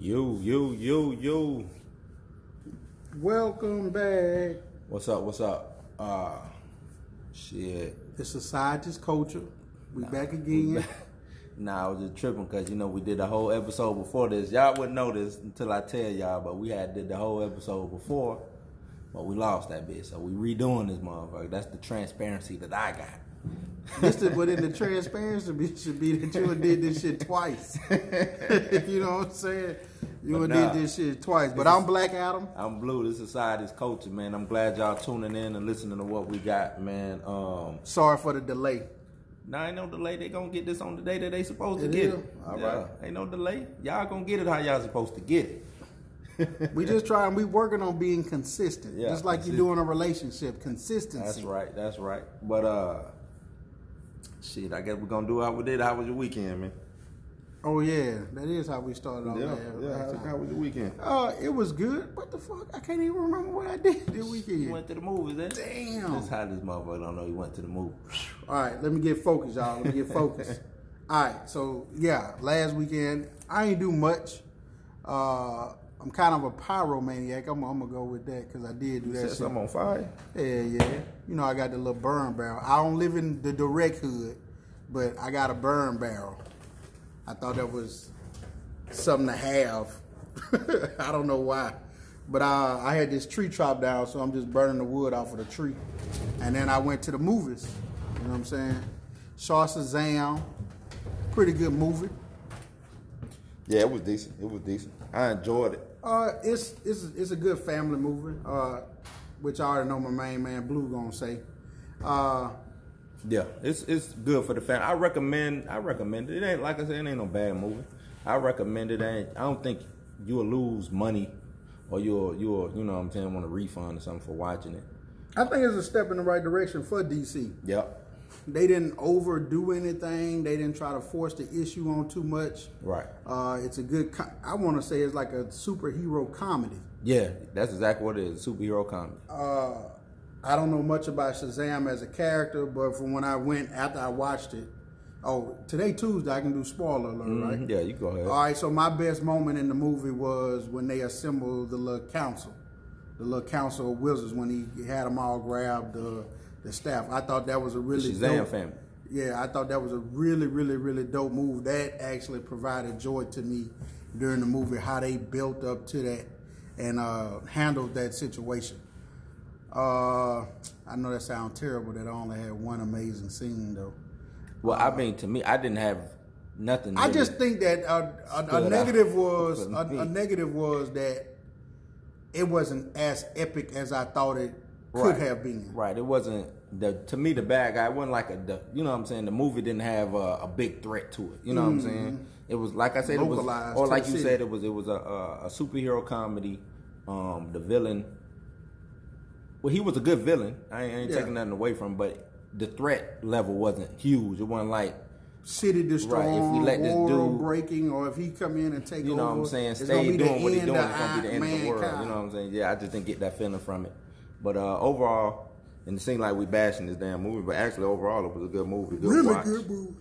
You, you, you, you. Welcome back. What's up? What's up? Uh shit. The Society's Culture. We back again. Nah, I was just tripping because you know we did the whole episode before this. Y'all wouldn't know this until I tell y'all, but we had did the whole episode before, but we lost that bit, so we redoing this motherfucker. That's the transparency that I got. This is, but in the transparency should be that you did this shit twice. you know what I'm saying? You nah. did this shit twice. But I'm Black Adam. I'm Blue. This society's culture, man. I'm glad y'all tuning in and listening to what we got, man. Um, Sorry for the delay. Now ain't no delay. They gonna get this on the day that they supposed to get is? it. All yeah, right. ain't no delay. Y'all gonna get it how y'all supposed to get it. We just trying. We working on being consistent, Yeah, just like you do in a relationship. Consistency. That's right. That's right. But uh, shit. I guess we're gonna do how we did. How was your weekend, man? Oh yeah, that is how we started off. yeah. Yeah. How, how was your weekend? Uh, it was good. What the fuck? I can't even remember what I did this You weekend. went to the movies, then? Damn. That's how this motherfucker don't know he went to the movie. All right, let me get focused, y'all. Let me get focused. All right, so yeah, last weekend I ain't do much. Uh, I'm kind of a pyromaniac. I'm, I'm gonna go with that because I did do that Set shit. something on fire. Yeah, yeah. You know, I got the little burn barrel. I don't live in the direct hood, but I got a burn barrel. I thought that was something to have. I don't know why. But uh, I had this tree chopped down, so I'm just burning the wood off of the tree. And then I went to the movies. You know what I'm saying? Saw Shazam. Pretty good movie. Yeah, it was decent. It was decent. I enjoyed it. Uh, it's it's it's a good family movie. Uh, which I already know my main man Blue gonna say. Uh, Yeah, it's it's good for the family. I recommend. I recommend it. It ain't like I said, it ain't no bad movie. I recommend it. Ain't I don't think you'll lose money, or you'll you'll you know what I'm saying want a refund or something for watching it. I think it's a step in the right direction for DC. Yep. They didn't overdo anything. They didn't try to force the issue on too much. Right. Uh, it's a good. Co- I want to say it's like a superhero comedy. Yeah, that's exactly what it is. Superhero comedy. Uh, I don't know much about Shazam as a character, but from when I went after I watched it, oh, today Tuesday I can do spoiler alert, right? Mhm. Yeah, you go ahead. All right, so my best moment in the movie was when they assembled the little council, the little council of wizards when he had them all grab the the staff. I thought that was a really Shazam dope, family. Yeah, I thought that was a really, really, really dope move. That actually provided joy to me during the movie how they built up to that and uh, handled that situation. Uh, I know that sounds terrible that I only had one amazing scene though. Well, I mean, to me, I didn't have nothing. I just think that a, a out negative was a, a negative was that it wasn't as epic as I thought it could Right. have been. Right. It wasn't the to me the bad guy wasn't like a the, you know what I'm saying. The movie didn't have a, a big threat to it. You know what I'm saying. It was like I said, it was Mm-hmm. Or like you city. said, it was it was a, a, a superhero comedy. Um, the villain. Well, he was a good villain. I ain't, I ain't Yeah. taking nothing away from, him, but the threat level wasn't huge. It wasn't like City destroying, Right, if we let this dude- breaking, or if he come in and take you know over, what I'm saying, stay gonna be the doing what he's doing. It's gonna be the end of the world. You know what I'm saying? Yeah, I just didn't get that feeling from it. But uh, overall, and it seemed like we bashing this damn movie, but actually overall it was a good movie. Good really watch. good movie.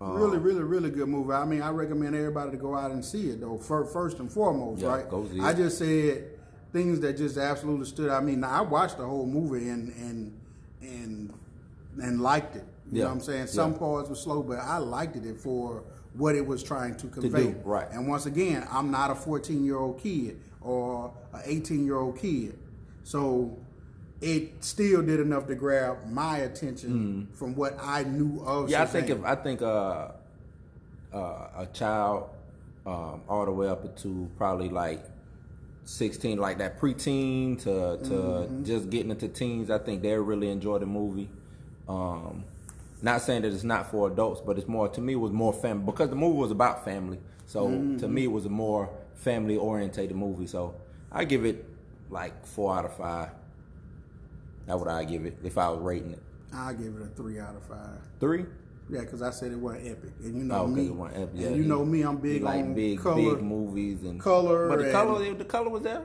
Uh, really, really, really good movie. I mean, I recommend everybody to go out and see it though. fir- First and foremost, Yeah, right? I just said things that just absolutely stood. I mean, I watched the whole movie and and and and liked it. You Yeah, know what I'm saying? Some yeah. parts were slow, but I liked it for what it was trying to convey. do, right. And once again, I'm not a 14 year old kid or an 18 year old kid, so it still did enough to grab my attention from what I knew of. Mm. Yeah, I think if I think uh, uh, a child um, all the way up to probably like 16, like that preteen to to Mm-hmm. just getting into teens, I think they really enjoy the movie. Um, not saying that it's not for adults, but it's more to me it was more family because the movie was about family. So Mm-hmm. to me it was a more family orientated movie. So I give it like four out of five. That's what I give it if I was rating it. I'll give it a three out of five. Three. Yeah, because I said it wasn't epic, and you know Oh, me. it wasn't epic. Yeah, and you he- know me, I'm big like on big, color, big movies and color But the color, the color was there.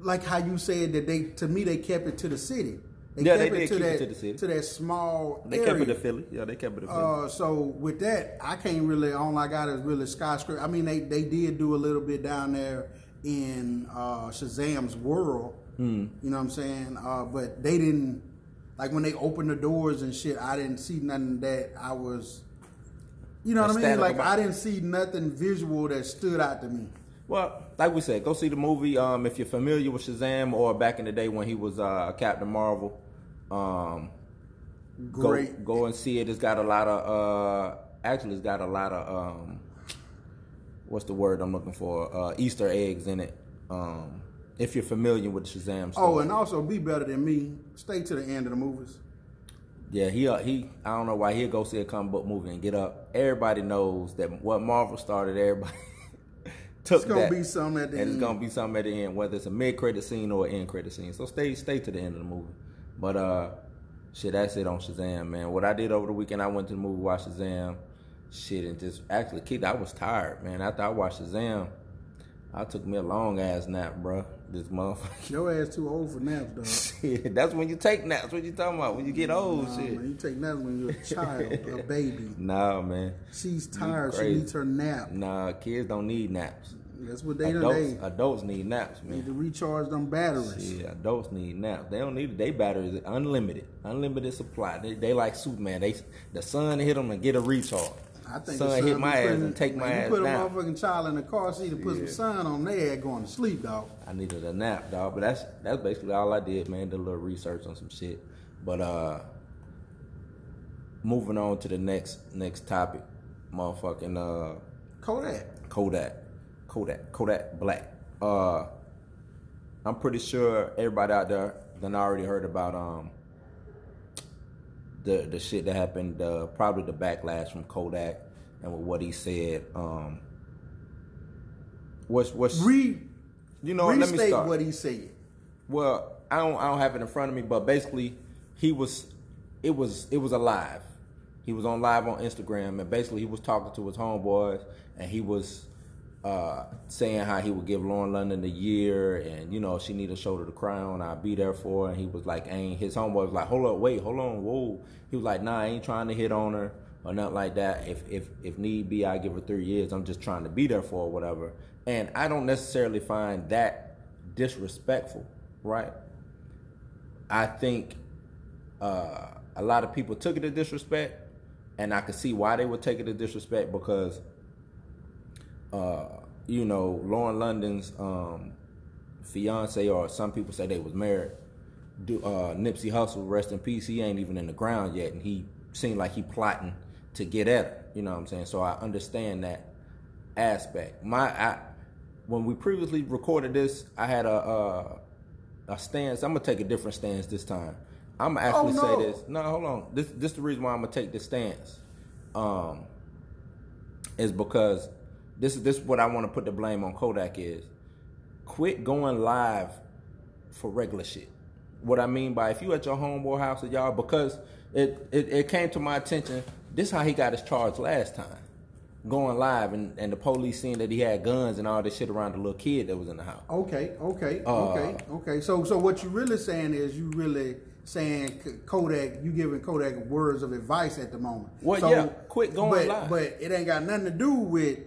like how you said that they to me they kept it to the city. They Yeah, kept they it to keep it to the city. to that small They area. kept it to Philly. Yeah, they kept it to Philly. Uh, so with that, I can't really. All I got is really skyscraper. I mean, they they did do a little bit down there in uh, Shazam's world. Hmm. You know what I'm saying? Uh, but they didn't like when they opened the doors and shit. I didn't see nothing that I was. You know what I mean? Like. I didn't see nothing visual that stood out to me. Well, like we said, go see the movie. Um, if you're familiar with Shazam or back in the day when he was uh, Captain Marvel, um, Great. go go and see it. It's got a lot of uh, actually, it's got a lot of um, what's the word I'm looking for? Uh, Easter eggs in it. Um, if you're familiar with Shazam, story. Oh, and also be better than me. Stay to the end of the movies. Yeah, he uh, he. I don't know why he'll go see a comic book movie and get up. Everybody knows that what Marvel started, everybody took It's gonna that. be something at the end. and end. it's gonna be something at the end, whether it's a mid credit scene or an end credit scene. So stay stay to the end of the movie. But uh, shit, that's it on Shazam, man. What I did over the weekend, I went to the movie, watched Shazam, shit, and just actually kicked. I was tired, man. After I watched Shazam, I took me a long ass nap, bro. This motherfucker. Your ass too old for naps, dog. Shit, that's when you take naps. What you talking about? When you get old, Nah, shit. man, you take naps when you're a child, a baby. Nah, man. She's tired. She needs her nap. Nah, kids don't need naps. That's what they do. Adults, They adults need naps, man. need to recharge them batteries. Yeah, adults need naps. They don't need it. They batteries unlimited, unlimited supply. They, they like Superman. They the sun hit them and get a recharge. I think sun hit my ass and take my ass You put down. a motherfucking child in the car seat and put some sun on their head going to sleep, dog. I needed a nap, dog. But that's that's basically all I did, man. Did a little research on some shit. But uh, moving on to the next next topic, motherfucking uh. Kodak. Kodak, Kodak, Kodak Black. Uh, I'm pretty sure everybody out there done already heard about um the the shit that happened, uh, probably the backlash from Kodak and with what he said. Um, what's what's Re, you know? what, Let me restate start. what he said. Well, I don't I don't have it in front of me, but basically he was it was it was alive. He was on live on Instagram and basically he was talking to his homeboys and he was uh, saying how he would give Lauren London a year and you know she need a shoulder to cry on, I'll be there for her and he was like ain't his homeboy was like, Hold up, wait, hold on, whoa. He was like, Nah, I ain't trying to hit on her or nothing like that. If if if need be I give her three years. I'm just trying to be there for whatever. And I don't necessarily find that disrespectful, right? I think uh, a lot of people took it as disrespect, and I could see why they would take it as disrespect because, uh, you know, Lauren London's um, fiance, or some people say they was married. Do, uh, Nipsey Hussle, rest in peace. He ain't even in the ground yet, and he seemed like he plotting to get at her. You know what I'm saying? So I understand that aspect. My, I, when we previously recorded this, I had a. Uh, a stance. I'm gonna take a different stance this time. I'm gonna actually Oh, no. say this. No, hold on. This this the reason why I'm gonna take this stance. Um, is because this is this is what I want to put the blame on Kodak is. Quit going live for regular shit. What I mean by if you at your homeboy house or y'all because it, it it came to my attention. This how he got his charge last time. Going live and, and the police seeing that he had guns and all this shit around the little kid that was in the house. Okay, okay, Uh, okay, okay. So, so what you really saying is you really saying Kodak, you giving Kodak words of advice at the moment. Well, so, yeah, quit going but, live. But it ain't got nothing to do with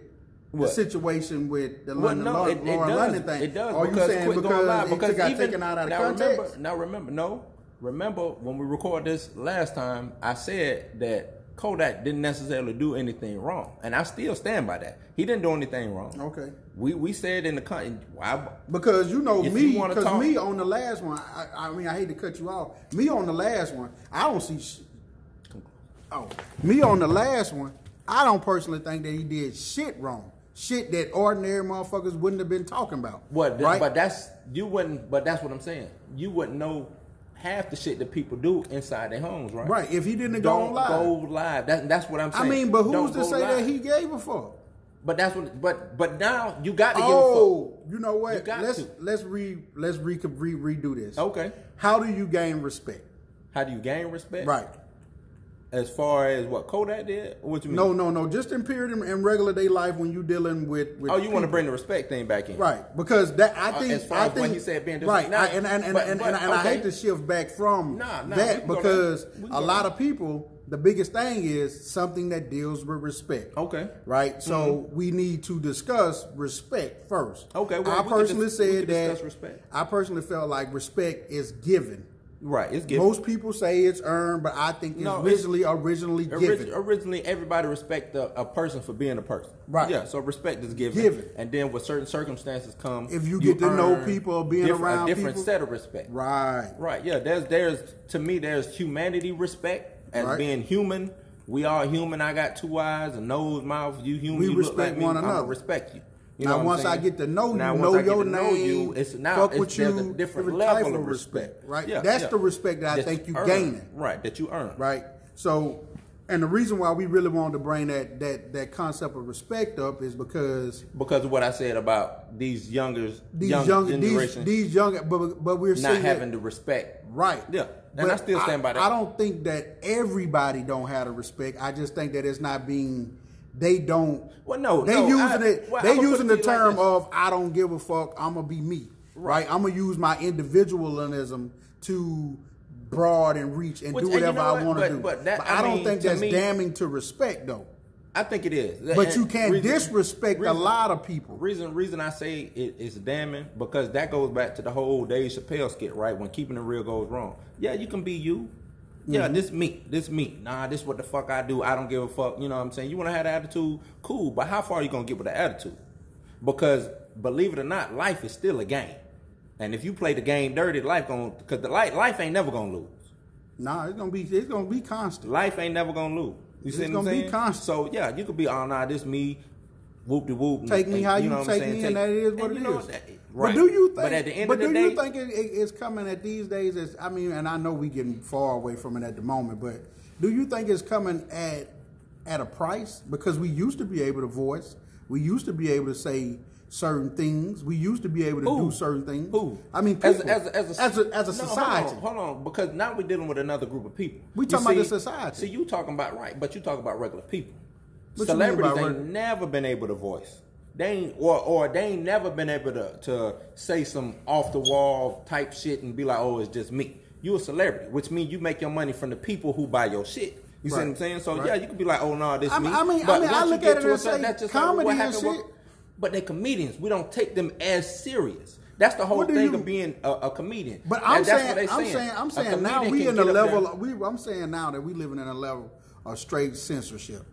What? the situation with the Well, London no, Law- it, it Lauren does. London thing. It does Are you saying quit because live it because got even, taken out of now context? remember, now remember, no, remember when we recorded this last time, I said that Kodak didn't necessarily do anything wrong, and I still stand by that. He didn't do anything wrong. Okay. We we said in the con, why Because you know me, because me on the last one, I, I mean, I hate to cut you off. Me on the last one, I don't see. Sh- oh, me on the last one, I don't personally think that he did shit wrong. Shit that ordinary motherfuckers wouldn't have been talking about. what? Right? But that's you wouldn't. But that's what I'm saying. You wouldn't know half the shit that people do inside their homes, right? right. If he didn't go Don't on live. go live. That, that's what I'm saying. I mean, but Don't who's to go say that he gave a fuck? But that's what. But but now you got to give a oh, fuck. Oh, you know what? You let's to. let's re let's re, re redo this. Okay. How do you gain respect? How do you gain respect? Right. As far as what Kodak did, what you mean? No, no, no. Just in period in, in regular day life when you're dealing with. with Oh, you want to bring the respect thing back in, Right, because that I Uh, think as far I as think when he said being right, I, and and and, but- and, but, and, and I hate to shift back from Nah, nah, that because there. We can a lot of people, the biggest thing is something that deals with respect. Okay. right. So we need to discuss respect first. Mm-hmm. Okay, well, I personally dis- said that respect. I personally felt like respect is given. Right. It's given. Most people say it's earned, but I think it's No, it's- originally originally Orig- given. originally, everybody respect a, a person for being a person. Right. Yeah. So respect is given. Given. And then with certain circumstances come, If you get to know people, being around a different people- set of respect. right. Right. Yeah. There's there's to me there's humanity respect as Right. being human. We are human. I got two eyes, a nose, mouth. You human. We you look respect like me, one another. respect you. You now, know what I'm once I get to know you, Now, know your to know name, you, it's now fuck it's, with you, a different level of respect, respect, right? Yeah, That's yeah. the respect that I think you earn. gaining. Right. That you earn. right? So, and the reason why we really wanted to bring that that that concept of respect up is because Because of what I said about these younger, these young, young, these generation these young, but but we're not having that, the respect. right. Yeah. And But I still stand by that. I don't think that everybody don't have the respect. I just think that it's not being. They don't. Well, no, they no, using I- it. well, they using the you like term of "I don't give a fuck." I'm gonna be me. Right. I'm gonna use my individualism to broad and reach and Which- do and you whatever know I want to do. but that- I, I don't think that's me- damning to respect though. I think it is. But And you can't reason- disrespect a lot of people. Reason reason I say it, it's damning because that goes back to the whole Dave Chappelle skit, right? When keeping it real goes wrong. Yeah, you can be you. Yeah, Mm-hmm. this me, this me. Nah, this what the fuck I do. I don't give a fuck. You know what I'm saying? You want to have the attitude, cool. But how far are you gonna get with the attitude? Because believe it or not, life is still a game. And if you play the game dirty, life going because the life life ain't never gonna lose. Nah, it's gonna be it's gonna be constant. Life ain't never gonna lose. You It's see what I'm gonna be saying? constant. So yeah, you could be oh nah, this me, whoop de whoop. Take me how you, know what take me, and that is what it you know is. But do you think? But at the end but of the do day, you think it, it, it's coming at these days? As I mean, and I know we getting far away from it at the moment, but do you think it's coming at at a price? Because we used to be able to voice, we used to be able to say certain things, we used to be able to Who? do certain things. Who? I mean, as, people. as, as, a, as a, as a No, society. Hold on, hold on, because now we're dealing with another group of people. We talking about the society. See, you talking about right, but you talking about regular people. What Celebrities ain't reg- never been able to voice. They ain't, or or they ain't never been able to to say some off the wall type shit and be like, oh, it's just me. You a celebrity, which means you make your money from the people who buy your shit. You see what I'm saying? So Right. yeah, you could be like, oh no, this I me. I mean- I mean, I look at it and say that's just like comedy what and with- shit. But they comedians. We don't take them as serious. That's the whole thing you- of being a, a comedian. But I'm that's what saying, I'm saying, I'm saying now we in a get up there- level. We, I'm saying now that we living in a level of straight censorship.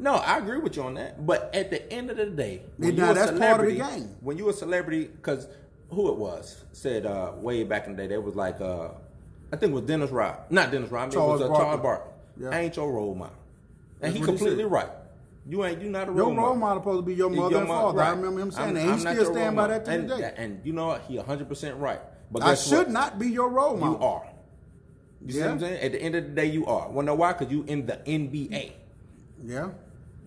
No, I agree with you on that. But at the end of the day, when Now, that's part of the game. when you a celebrity, because who it was said uh, way back in the day, they was like, uh, I think it was Dennis Rod, not Dennis Rod, Charles it was uh. Charles Barkley. Yeah. I ain't your role model, and That's he what he completely right. You ain't you not a role model. Your role, model supposed to be your Your mother and mo- father. I remember him saying I'm- that. He I'm still stand by that to and, this day. And you know what? He 100 percent right. But I should what? not be your role model. You are. You see what I'm saying? At the end of the day, you are. Well, know why? Because you in the NBA Yeah.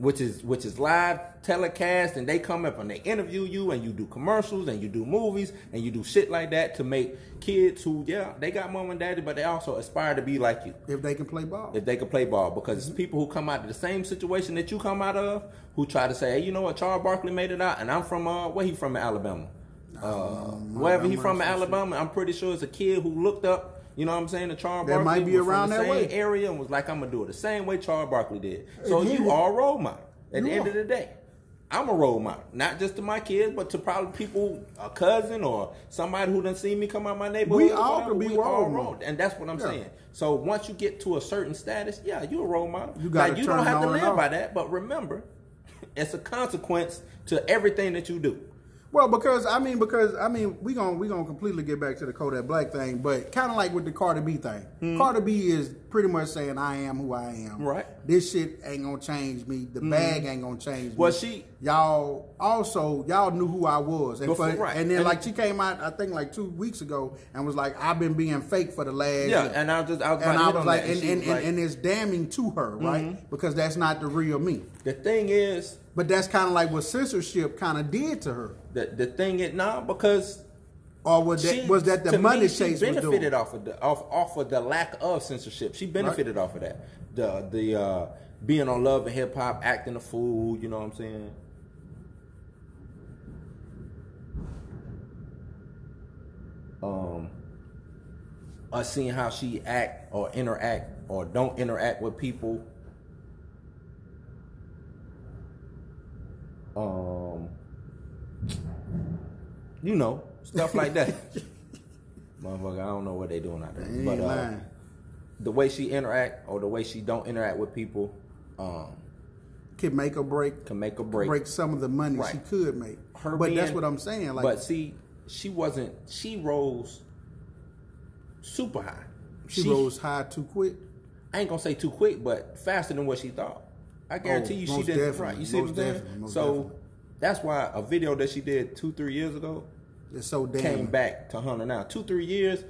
Which is which is live telecast, and they come up and they interview you, and you do commercials, and you do movies, and you do shit like that to make kids who, yeah, they got mom and daddy, but they also aspire to be like you If they can play ball. if they can play ball. Because it's people who come out of the same situation that you come out of, who try to say, hey, you know what, Charles Barkley made it out, and I'm from uh, where he from in Alabama, uh, wherever he from. Alabama. I'm pretty sure it's a kid who looked up. You know what I'm saying? The Charles That Barkley might be around from the that same way. area and was like, I'm gonna do it the same way Charles Barkley did. So you are a role model. At You the end are. of the day, I'm a role model, not just to my kids, but to probably people, a cousin or somebody who done seen me come out my neighborhood. We all whatever. can be We role all models. and that's what I'm Yeah. saying. So once you get to a certain status, yeah, you're a role model. You gotta Now, you don't have to live by that, but remember, it's a consequence to everything that you do. Well, because I mean, because I mean, we gonna we gonna completely get back to the Kodak Black thing, but kind of like with the Cardi B thing. Cardi B is pretty much saying, "I am who I am." Right. This shit ain't gonna change me. The bag ain't gonna change Well, me. Well, she- y'all also y'all knew who I was, and Before- for, right. and then And- like she came out, I think like two weeks ago, and was like, "I've been being fake for the last." Yeah, year." and I was just I was, and I was like, and, and, like- Mm-hmm. and it's damning to her, right? Because that's not the real me. the thing is, But that's kind of like what censorship kind of did to her. the the thing is now because or was that She- was that the money me, chase she was benefited off of the off off of the lack of censorship. She benefited off of that. The the uh, being on Love and Hip Hop, acting a fool. You know what I'm saying? Um, us seeing how she act or interact or don't interact with people. Um, you know, stuff like that. Motherfucker, I don't know what they doing out there. But uh, the way she interact or the way she don't interact with people um, Could make or break can make or break. break some of the money Right. she could make. Her but that's what I'm saying. Like but see, she wasn't. She rose super high. she, rose high too quick. I ain't gonna say too quick, but faster than what she thought. I guarantee Oh, you, she didn't. Right? You see what I'm saying? so definitely. that's why a video that she did two, three years ago It's so damn. came back to Hunter now. Two, three years.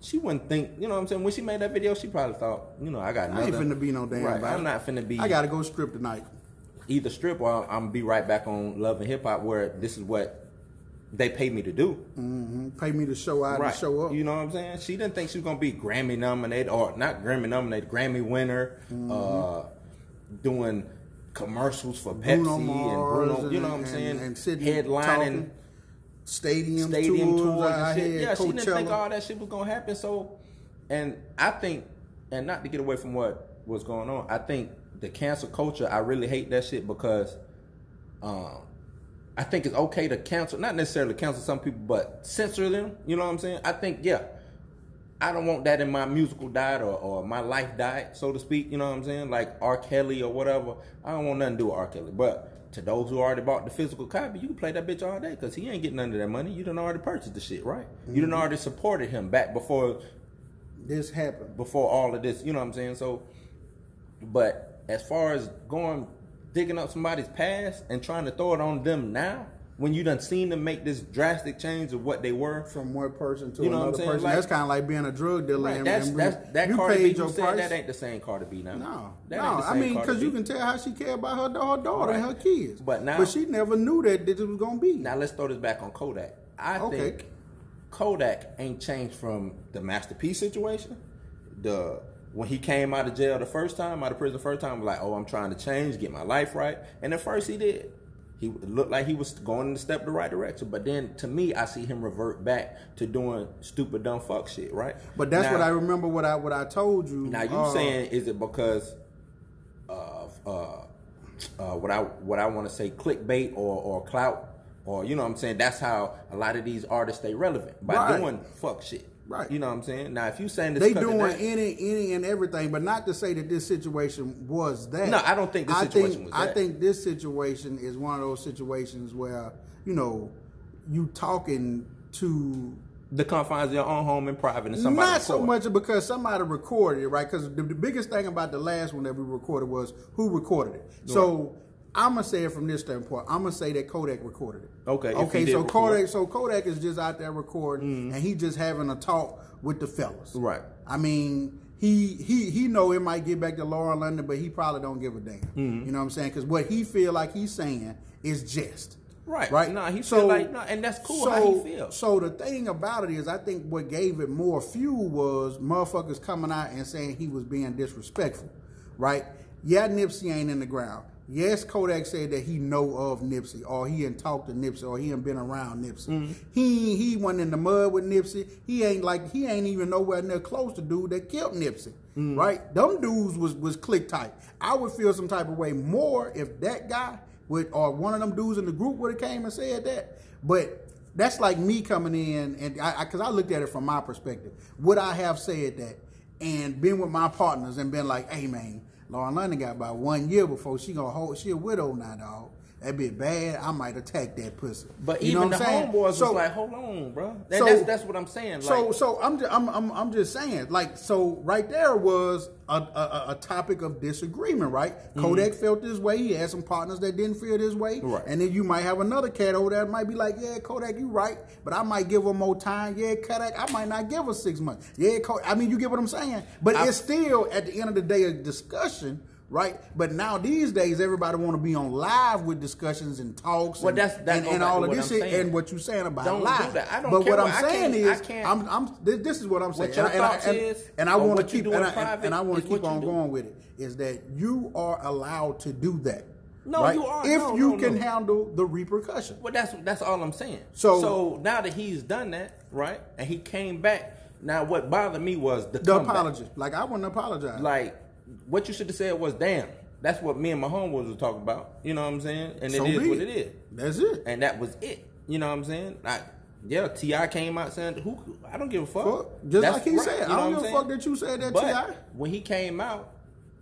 She wouldn't think, you know what I'm saying? When she made that video, she probably thought, you know, I got I ain't finna be no damn. Right. body. I'm not finna be. I gotta go strip tonight. either strip or I'm gonna be right back on Love and Hip Hop where this is what they pay me to do. hmm Pay me to show out and show up. You know what I'm saying? She didn't think she was gonna be Grammy nominated or not Grammy nominated, Grammy winner, Mm-hmm. uh, doing commercials for Pepsi Bruno and Bruno. You know what I'm saying? and sitting Headlining talking, stadium, stadium tours, tours and shit. Yeah, she didn't think all that shit was gonna happen. So, and I think, and not to get away from what was going on, I think the cancel culture. I really hate that shit because, um, I think it's okay to cancel, not necessarily cancel some people, but censor them. You know what I'm saying? I think, yeah. I don't want that in my musical diet or, or my life diet, so to speak. You know what I'm saying? Like R. Kelly or whatever. I don't want nothing to do with R. Kelly. But to those who already bought the physical copy, you can play that bitch all day because he ain't getting none of that money. You done already purchased the shit, right? You done mm-hmm. already supported him back before This happened. before all of this. You know what I'm saying? So, but as far as going digging up somebody's past and trying to throw it on them now, when you done seen them make this drastic change of what they were, From one person to You know another person. Like- that's kind of like being a drug dealer. Right, and, that's and that's that you Cardi B paid you your said price. that ain't the same Cardi B now. No, that no. I mean, because you can tell how she cared about her, her daughter and her kids. But now- but she never knew that this was gonna be. Now let's throw this back on Kodak. I Okay. think Kodak ain't changed from the masterpiece situation. The when he came out of jail the first time, out of prison the first time, like, oh, I'm trying to change, get my life right. And at first he did. He it looked like he was going in the step the right direction. But then to me, I see him revert back to doing stupid dumb fuck shit, right? But that's Now- what I remember. What I what I told you. Now you uh, saying is it because of uh, uh, what I what I want to say clickbait or or clout or you know what I'm saying that's how a lot of these artists stay relevant by Right. doing fuck shit. Right. You know what I'm saying? Now if you saying this they doing that- any any and everything, but not to say that this situation was that. No, I don't think this I situation think, was I think this situation is one of those situations where you know you talking to the confines of your own home in private and somebody not so much because somebody recorded it, right? Because the, the biggest thing about the last one that we recorded was who recorded it. So I'm gonna say it from this standpoint. I'm gonna say that Kodak recorded it. Okay, Okay. So record. Kodak, so Kodak is just out there recording, and he just having a talk with the fellas. Right. I mean, he he he know it might get back to Lauren London, but he probably don't give a damn. Mm-hmm. You know what I'm saying? Because what he feel like he's saying is jest. Right. Right. Nah, he feel like- nah, and that's cool how he feel. So the thing about it is, I think what gave it more fuel was motherfuckers coming out and saying he was being disrespectful. Right? Yeah, Nipsey ain't in the ground. Yes, Kodak said that he know of Nipsey, or he ain't talked to Nipsey, or he ain't been around Nipsey. Mm-hmm. He he went in the mud with Nipsey. He ain't like he ain't even nowhere near close to dude that killed Nipsey. Mm-hmm. Right? Them dudes was was click tight. I would feel some type of way more if that guy would or one of them dudes in the group would have came and said that. But that's like me coming in and I because I, looked at it from my perspective. Would I have said that and been with my partners and been like, hey man, Lauren London got about one year before she gonna hold she a widow now, dog. That be bad. I might attack that pussy. But You know even what the saying? homeboys So- was like, hold on, bro. That, So- that's that's what I'm saying. Like, so so I'm just, I'm, I'm I'm just saying like so right there was a, a, a topic of disagreement right Kodak felt this way he had some partners that didn't feel this way Mm-hmm. Right. and then you might have another cat over there that might be like yeah Kodak you right but I might give her more time yeah Kodak I might not give her six months yeah Kodak, I mean you get what I'm saying but I- it's still at the end of the day a discussion right? But now these days, everybody want to be on live with discussions and talks. Well, and, that's- that and, and all of this shit, and what you're saying about Don't do that. I don't but what I'm saying is, can't- I'm, I'm this, this is what I'm saying. What your and, I- and, is, and I want to keep and I, and I want to keep on do. going with it. Is that you are allowed to do that? No, right? you are. If No, you no, can no. handle the repercussion. Well, that's that's all I'm saying. So- so now that he's done that, right, and he came back. Now, what bothered me was the, The apology, like I wouldn't apologize. Like what you should have said was, "Damn." That's what me and my homeboys were talking about. You know what I'm saying? And So it is what it. it is. That's it. And that was it. You know what I'm saying? Like, yeah, T.I. came out saying, "Who? I don't give a fuck." Fuck. Just That's like he right, said, you I don't give a fuck that you said that, T.I.. when he came out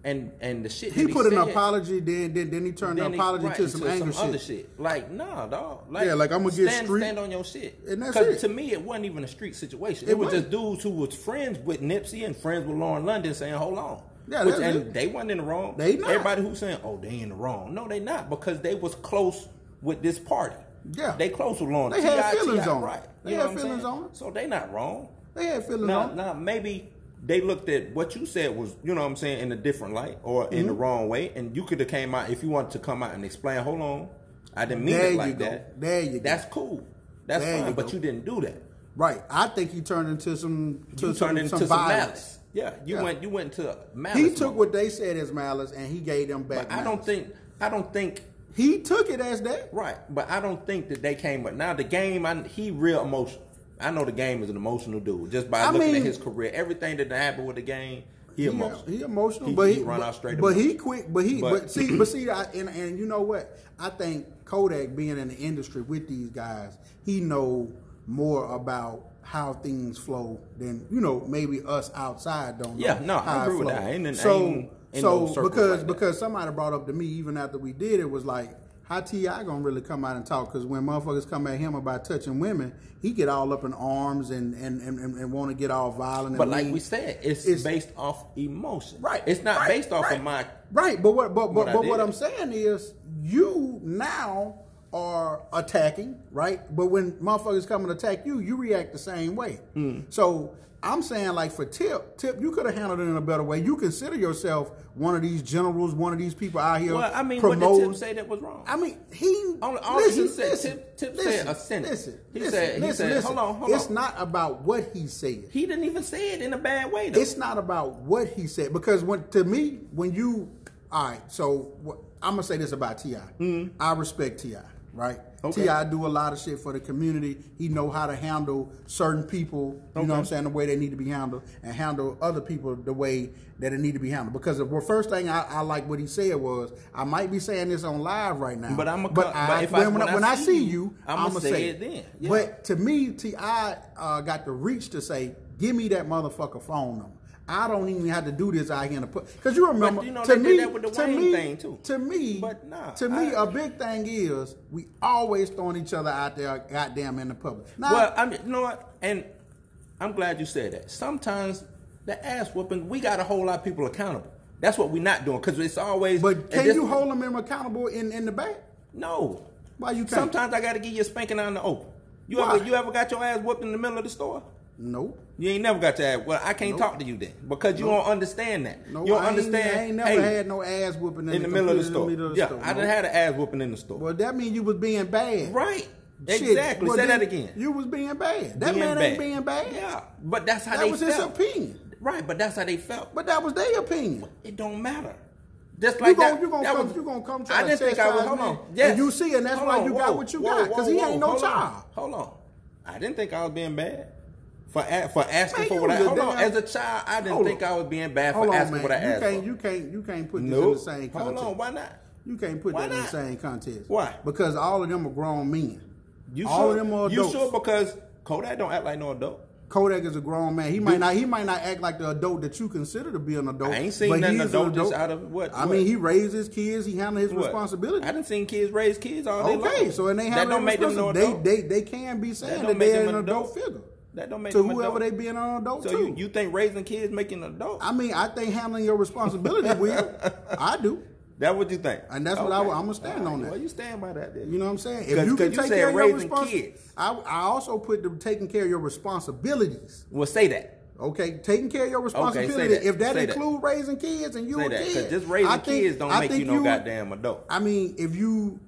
and and the shit He that put an apology, then then, then he turned then the he- apology right, to some anger other shit. shit. Like, nah, dog. Like, Yeah, like, I'ma get stand, street- stand on your shit. And that's it. to me, it wasn't even a street situation. It It, was just dudes who was friends with Nipsey and friends with Lauren London saying, "Hold on." Yeah, Which, and it. they wasn't in the wrong. They not. Everybody who's saying, "Oh, they in the wrong," no, they not because they was close with this party. Yeah. they close with Lauren. They had feelings on it. right? They You had feelings on it. So they not wrong. They had feelings Now, on. it. now maybe they looked at what you said was, you know what I'm saying, in a different light or in Mm-hmm. the wrong way, and you could have came out if you wanted to come out and explain. Hold on, I didn't mean There it you like go. that. There you go. That's cool. That's There fine, you but you didn't do that. Right. I think he turned into some to You some, turned into some some, violence. Yeah, you Yeah. went. You went to malice. He took mode. what they said as malice and he gave them back. But I don't think. I don't think. he took it as that. Right, but I don't think that they came. But now the game, I, he real emotional. I know the game is an emotional dude just by I looking mean- at his career. Everything that happened with the game, he, He, emotional. he emotional, He- but he he, run but, out straight But he emotion. quit. But he, but, But- see, but see, I, and and you know what? I think Kodak being in the industry with these guys, he know more about how things flow than you know maybe us outside don't. know Yeah, no, I agree with that. I in- so ain't in so because like because somebody brought up to me even after we did it was like. How T.I. gonna really come out and talk? Because when motherfuckers come at him about touching women, he get all up in arms and and, and, and, want to get all violent. But and like mean. we said, it's, It's- based off emotion. Right. It's not right, based off right. of my. Right, but what but but what but what. I'm saying is you now are attacking, right? But when motherfuckers come and attack you, you react the same way. Hmm. So I'm saying like for Tip, Tip, you could have handled it in a better way. You consider yourself one of these generals, one of these people out here Well, I mean, what did Tip say that was wrong? I mean, he All- all listen, he said- listen, Tip- Tip listen, said a sentence. Listen, He listen, said- he listen, said- listen. hold on, hold It's on. not about what he said. he didn't even say it in a bad way, though. It's not about what he said because when to me, when you, all right, so what, I'm gonna say this about Ti. I respect T.I., right? Okay. T.I. do a lot of shit for the community. He know how to handle certain people. You know what I'm saying? The way they need to be handled, and handle other people the way that it need to be handled. Because the well, first thing I, I like what he said was, I might be saying this on live right now, But I'ma but, cut- I, but if I- when, when, when I when see you, I'ma I'ma say say it then. Yeah. But to me, T.I. uh, got the reach to say, "Give me that motherfucker phone number." I don't even have to do this out here in the put because you remember you know, to me, that with the to me. To me, But nah, to me, I- a big thing is we always throwing each other out there, goddamn, in the public. Now, well, I mean, you know what? And I'm glad you said that. Sometimes the ass whooping, we got to hold our people accountable. That's what we're not doing because it's always. but can you hold them accountable in in the back? No. Why you can't? Sometimes I got to give you a spanking out in the open. You Why? ever you ever got your ass whooped in the middle of the store? No, You ain't never got your ass. Well, I can't Nope. talk to you then because you don't understand that. no, you don't I ain't, understand. I ain't never hey, had no ass whooping in, in the middle of the store. middle of the yeah, store, I no. done had an ass whooping in the store. Well, that means you was being bad, right. Shit. Exactly. Well, Say that again. You was being bad. That Being man bad. ain't being bad. Yeah, but that's how that they was felt. his opinion. Right, but that's how they felt. But that was their opinion. It don't matter. Just You like gonna, that. you gonna that come, was- you gonna come try I to didn't think I was. Hold on. Yes. And you see, and that's Hold why on, you got what you whoa, got, because he ain't no child. Hold on. I didn't think I was being bad for a, for asking Man, for what I. Hold on. As a child, I didn't think on. I was being bad for on, asking man. what I you asked can't, for. you can't, you can't put this Nope. in the same context. Hold on. Why not? You can't put Why that in the same context. Why? Because all of them are grown men. You all sure? of them are you sure? Because Kodak don't act like no adult. Kodak is a grown man. He might not. He might not act like the adult that you consider to be an adult. I ain't seen but nothing he is an adult just out of what- I mean, he raised his kids. He handled his What? responsibility. I didn't seen kids raise kids all day Okay, long. so and they that have don't make them no adult. they they they can be saying don't that, they're an an adult adult. figure that don't make to whoever adult. they being an adult So to. you, you think raising kids making an adult? I mean, I think handling your responsibility will. I do, That what you think? and that's what I, I'm gonna stand on that. Well, you stand by that. Then. You know what I'm saying? If you can you take care of your raising respons- kids. I, I also put the taking care of your responsibilities. Well, say that. Okay, taking care of your responsibility. that. if that Say that. include raising kids and you Say a that kid, just raising I think- kids don't I make you no goddamn adult. I mean, if you,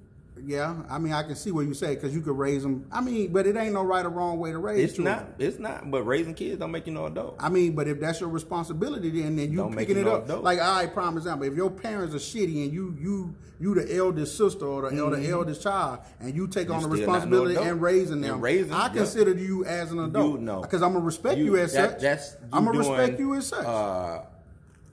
yeah, I mean, I can see what you say because you could raise them. I mean, but it ain't no right or wrong way to raise. It's children. not. It's not. But raising kids don't make you no adult. I mean, but if that's your responsibility, then then you Don't picking you it no up. adult. Like I prime example, if your parents are shitty and you you you the eldest sister or the, or the eldest child, and you take on the Mm-hmm. not no responsibility and raising And them, raising, I yeah. consider you as an adult. No, because I'm gonna respect you, You- as that- such. That's you I'm gonna respect you as such. Uh,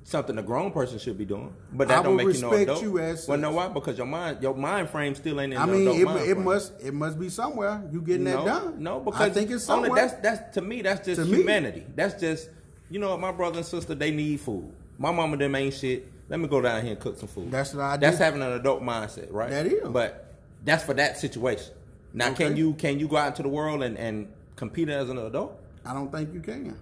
something a grown person should be doing, but I that don't will make you no adult. you as well, know why? Because your mind, your mind frame still ain't in I mean, it, it must it must be somewhere you getting no, that done. No, because I think it's only somewhere. that's that's to me that's just To me. humanity. That's just you know my brother and sister they need food. My mama them ain't shit. Let me go down here and cook some food. That's what I That's having an adult mindset, right? That is. But that's for that situation. Now, can you can you go out into the world and and compete as an adult? I don't think you can.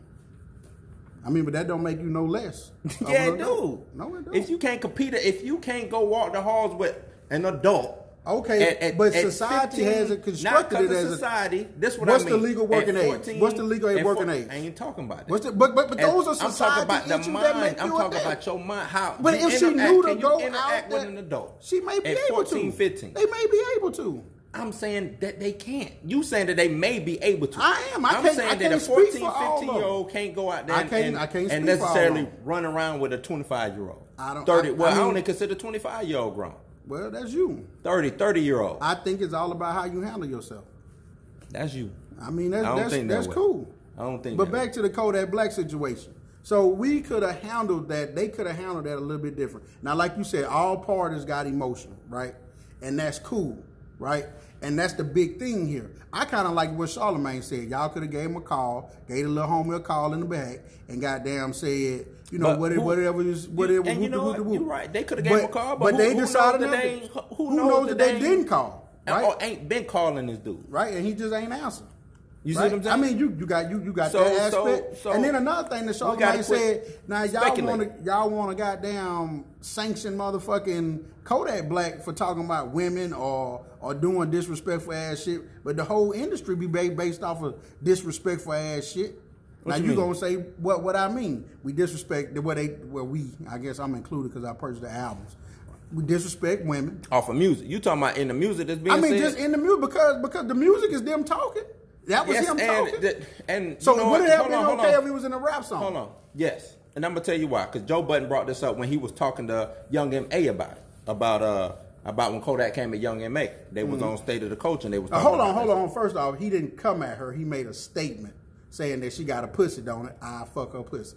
I mean, but that don't make you no less. yeah, it do. No, it don't. If you can't compete, if you can't go walk the halls with an adult. Okay, but society has it constructed it as a- society. This what What's I the legal working At age? What's the legal at working age? I ain't talking about that. What's the, but but but At- those are I'm talking about the issues that make mind. I'm talking about your mind. How? But if she knew to go out with an adult, she may be at able 14, to. 15. They may be able to. I'm saying that they can't. You saying that they may be able to. I am. I am can't- saying I that can't a 14, for all of 15 year old can't go out there I and, can't- and, I can't and for all necessarily run around with a 25 year old. I don't- 30. I- well, I I, only consider 25 year old grown. Well, that's you. 30, 30 year old. I think it's all about how you handle yourself. That's you. I mean, that's I don't that's, that that's cool. I don't think But back way. to the Kodak Black situation. So we could have handled that. They could have handled that a little bit different. Now, like you said, all parties got emotional, right? And that's cool, right? And that's the big thing here. I kind of like what Charlemagne said. Y'all could have gave him a call, gave the little homie a call in the back, and goddamn said, you know, But whatever, who- whatever, is, whatever. and you know whoop, what? whoop. You're right. They coulda gave him a call, but who- they who knows decided that they who knows knows that they didn't call, right? Or ain't been calling this dude. right? And he just ain't answering. You see what I'm saying? I mean, you you got you you got So- that aspect, so and then another thing that Charlemagne said. Now y'all want to y'all want to goddamn sanction motherfucking Kodak Black for talking about women or or doing disrespectful ass shit, but the whole industry be based off of disrespectful ass shit. What now you you, gonna say what what I mean? We disrespect the what they well we I guess I'm included because I purchased the albums. We disrespect women. Off of music. You talking about in the music that's being I mean, said? just in the music because because the music is them talking. That was yes, him and, talking. the- and So you know would it have been on, okay on. if he was in a rap song? Hold on. Yes. And I'm gonna tell you why. Because Joe Budden brought this up when he was talking to Young M.A. about it. About uh about when Kodak came at Young M.A. They was on State of the Culture and they was Mm-hmm. hold on, hold on. First off, he didn't come at her. He made a statement saying that she got a pussy, don't it? I fuck her pussy.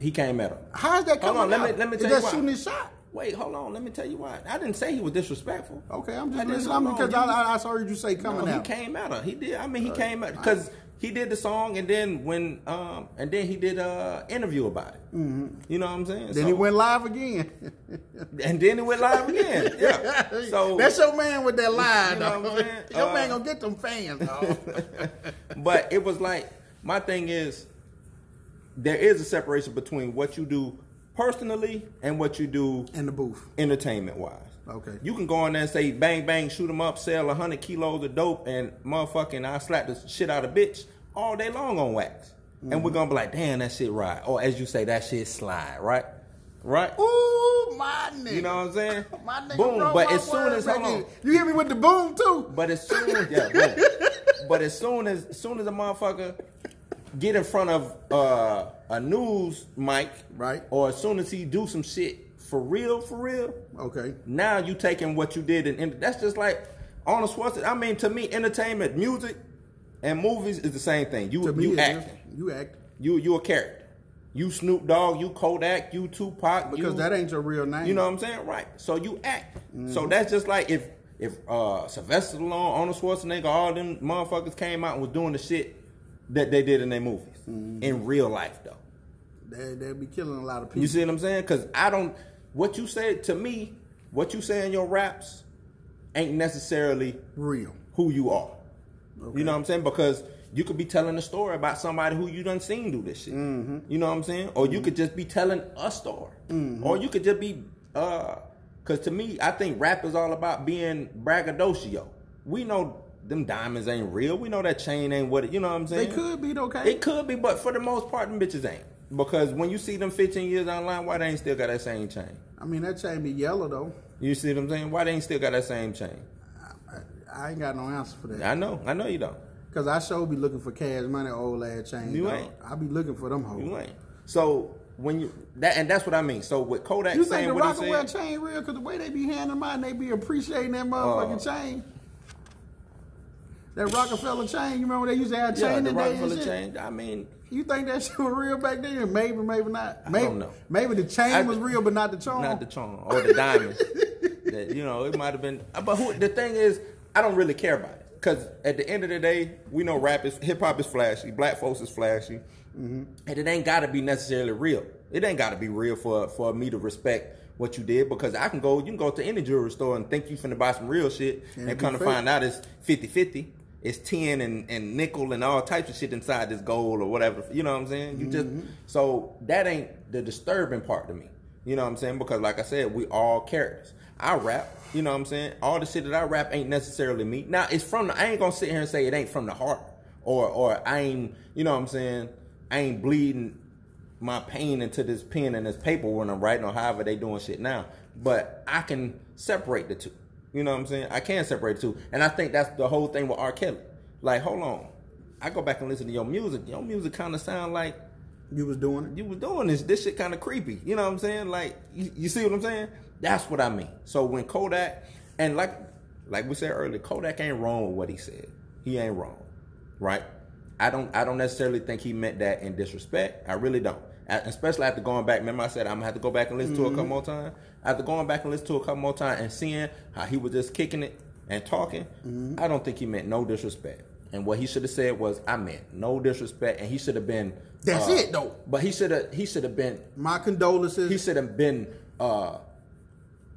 He came at her. How's that Hold coming on, let me let me Is tell that you why. shooting his shot? Wait, hold on. Let me tell you why. I didn't say he was disrespectful. Okay, I'm just didn't- listening hold on, because I, I, I heard you say No, coming he came at her. He did. I mean, he came at because he did the song and then when um and then he did a interview about it. Mm-hmm. You know what I'm saying? Then So- he went live again. and then he went live again. Yeah. So That's your man with that line, You know I'm? Your Uh, man gonna get them fans, dog. but it was like my thing is there is a separation between what you do personally and what you do In the booth. entertainment wise. Okay. You can go in there and say bang bang, shoot 'em up, sell hundred kilos of dope, and motherfucking I slap the shit out of bitch all day long on wax, and Mm-hmm. we're gonna be like, damn, that shit right, or as you say, that shit slide, right, right. Ooh, my nigga. You know what I'm saying? My nigga Boom. wrote But as soon as hold on. You hit me with the boom too. But as soon as yeah, boom. but as soon as, as soon as a motherfucker get in front of uh, a news mic, Right. or as soon as he do some shit for real, for real, Okay. now you taking what you did and, and that's just like Arnold Schwarzenegger. I mean, to me, entertainment, music, and movies is the same thing. You me, you act, You act. you you a character. You Snoop Dogg, you Kodak, you Tupac, Because you, that ain't your real name. you know what I'm saying? Right. So you act. Mm-hmm. So that's just like if if uh Sylvester Stallone, Arnold Schwarzenegger, all them motherfuckers came out and was doing the shit that they did in their movies. Mm-hmm. In real life though. They, they'll be killing a lot of people. You see what I'm saying? Cause I don't what you say to me, what you say in your raps ain't necessarily Real. who you are. Okay. You know what I'm saying? Because you could be telling a story about somebody who you done seen do this shit. Mm-hmm. You know what I'm saying? Or you could just be telling a story. Or you could just be uh cause to me, I think rap is all about being braggadocio. We know them diamonds ain't real. We know that chain ain't what it, you know what I'm saying? They could be okay. It could be, but for the most part, them bitches ain't. Because when you see them 15 years online, why they ain't still got that same chain? I mean, that chain be yellow though. You see what I'm saying? Why they ain't still got that same chain? I, I ain't got no answer for that. I know, I know you don't. Cause I sure be looking for cash money, old ass chain. You dog. ain't. I be looking for them hoes. You ain't. So when you that and that's what I mean. So with Kodak You think saying the what he Rockefeller said, chain real? Cause the way they be handling mine, they be appreciating that motherfucking Uh, chain. That Rockefeller chain, you remember they used to have yeah, chain the in there and Rockefeller chain. I mean, You think that shit was real back then? Maybe, maybe not. Maybe, don't know. Maybe the chain I- was real, but not the charm. not the charm or the diamond. that you know, it might have been. Uh, but who, the thing is, I don't really care about it because at the end of the day, we know rap is hip hop is flashy, black folks is flashy, mm-hmm. and it ain't got to be necessarily real. It ain't got to be real for for me to respect what you did because I can go, you can go to any jewelry store and think you finna buy some real shit And and, come to find out it's 50-50. It's tin and, and nickel and all types of shit inside this gold or whatever. You know what I'm saying? You just mm-hmm. so that ain't the disturbing part to me. You know what I'm saying? Because like I said, we all characters. I rap, you know what I'm saying? All the shit that I rap ain't necessarily me. Now it's from the I ain't gonna sit here and say it ain't from the heart. Or or I ain't you know what I'm saying, I ain't bleeding my pain into this pen and this paper when I'm writing or however they doing shit now. But I can separate the two. You know what I'm saying? I can separate the two. And I think that's the whole thing with R. Kelly. Like, hold on. I go back and listen to your music. Your music kind of sound like you was doing it. you was doing this. This shit kind of creepy. You know what I'm saying? Like, you, you see what I'm saying? That's what I mean. So when Kodak and like like we said earlier, Kodak ain't wrong with what he said. He ain't wrong, right? I don't I don't necessarily think he meant that in disrespect. I really don't. A- Especially after going back. Remember I said I'm gonna have to go back and listen to it a couple mm-hmm. more times. After going back and listen to it a couple more times and seeing how he was just kicking it and talking, I don't think he meant no disrespect. And what he should have said was, I meant no disrespect, and he should have been. That's uh, it, though. But he should have. He should have been. My condolences. He should have been. uh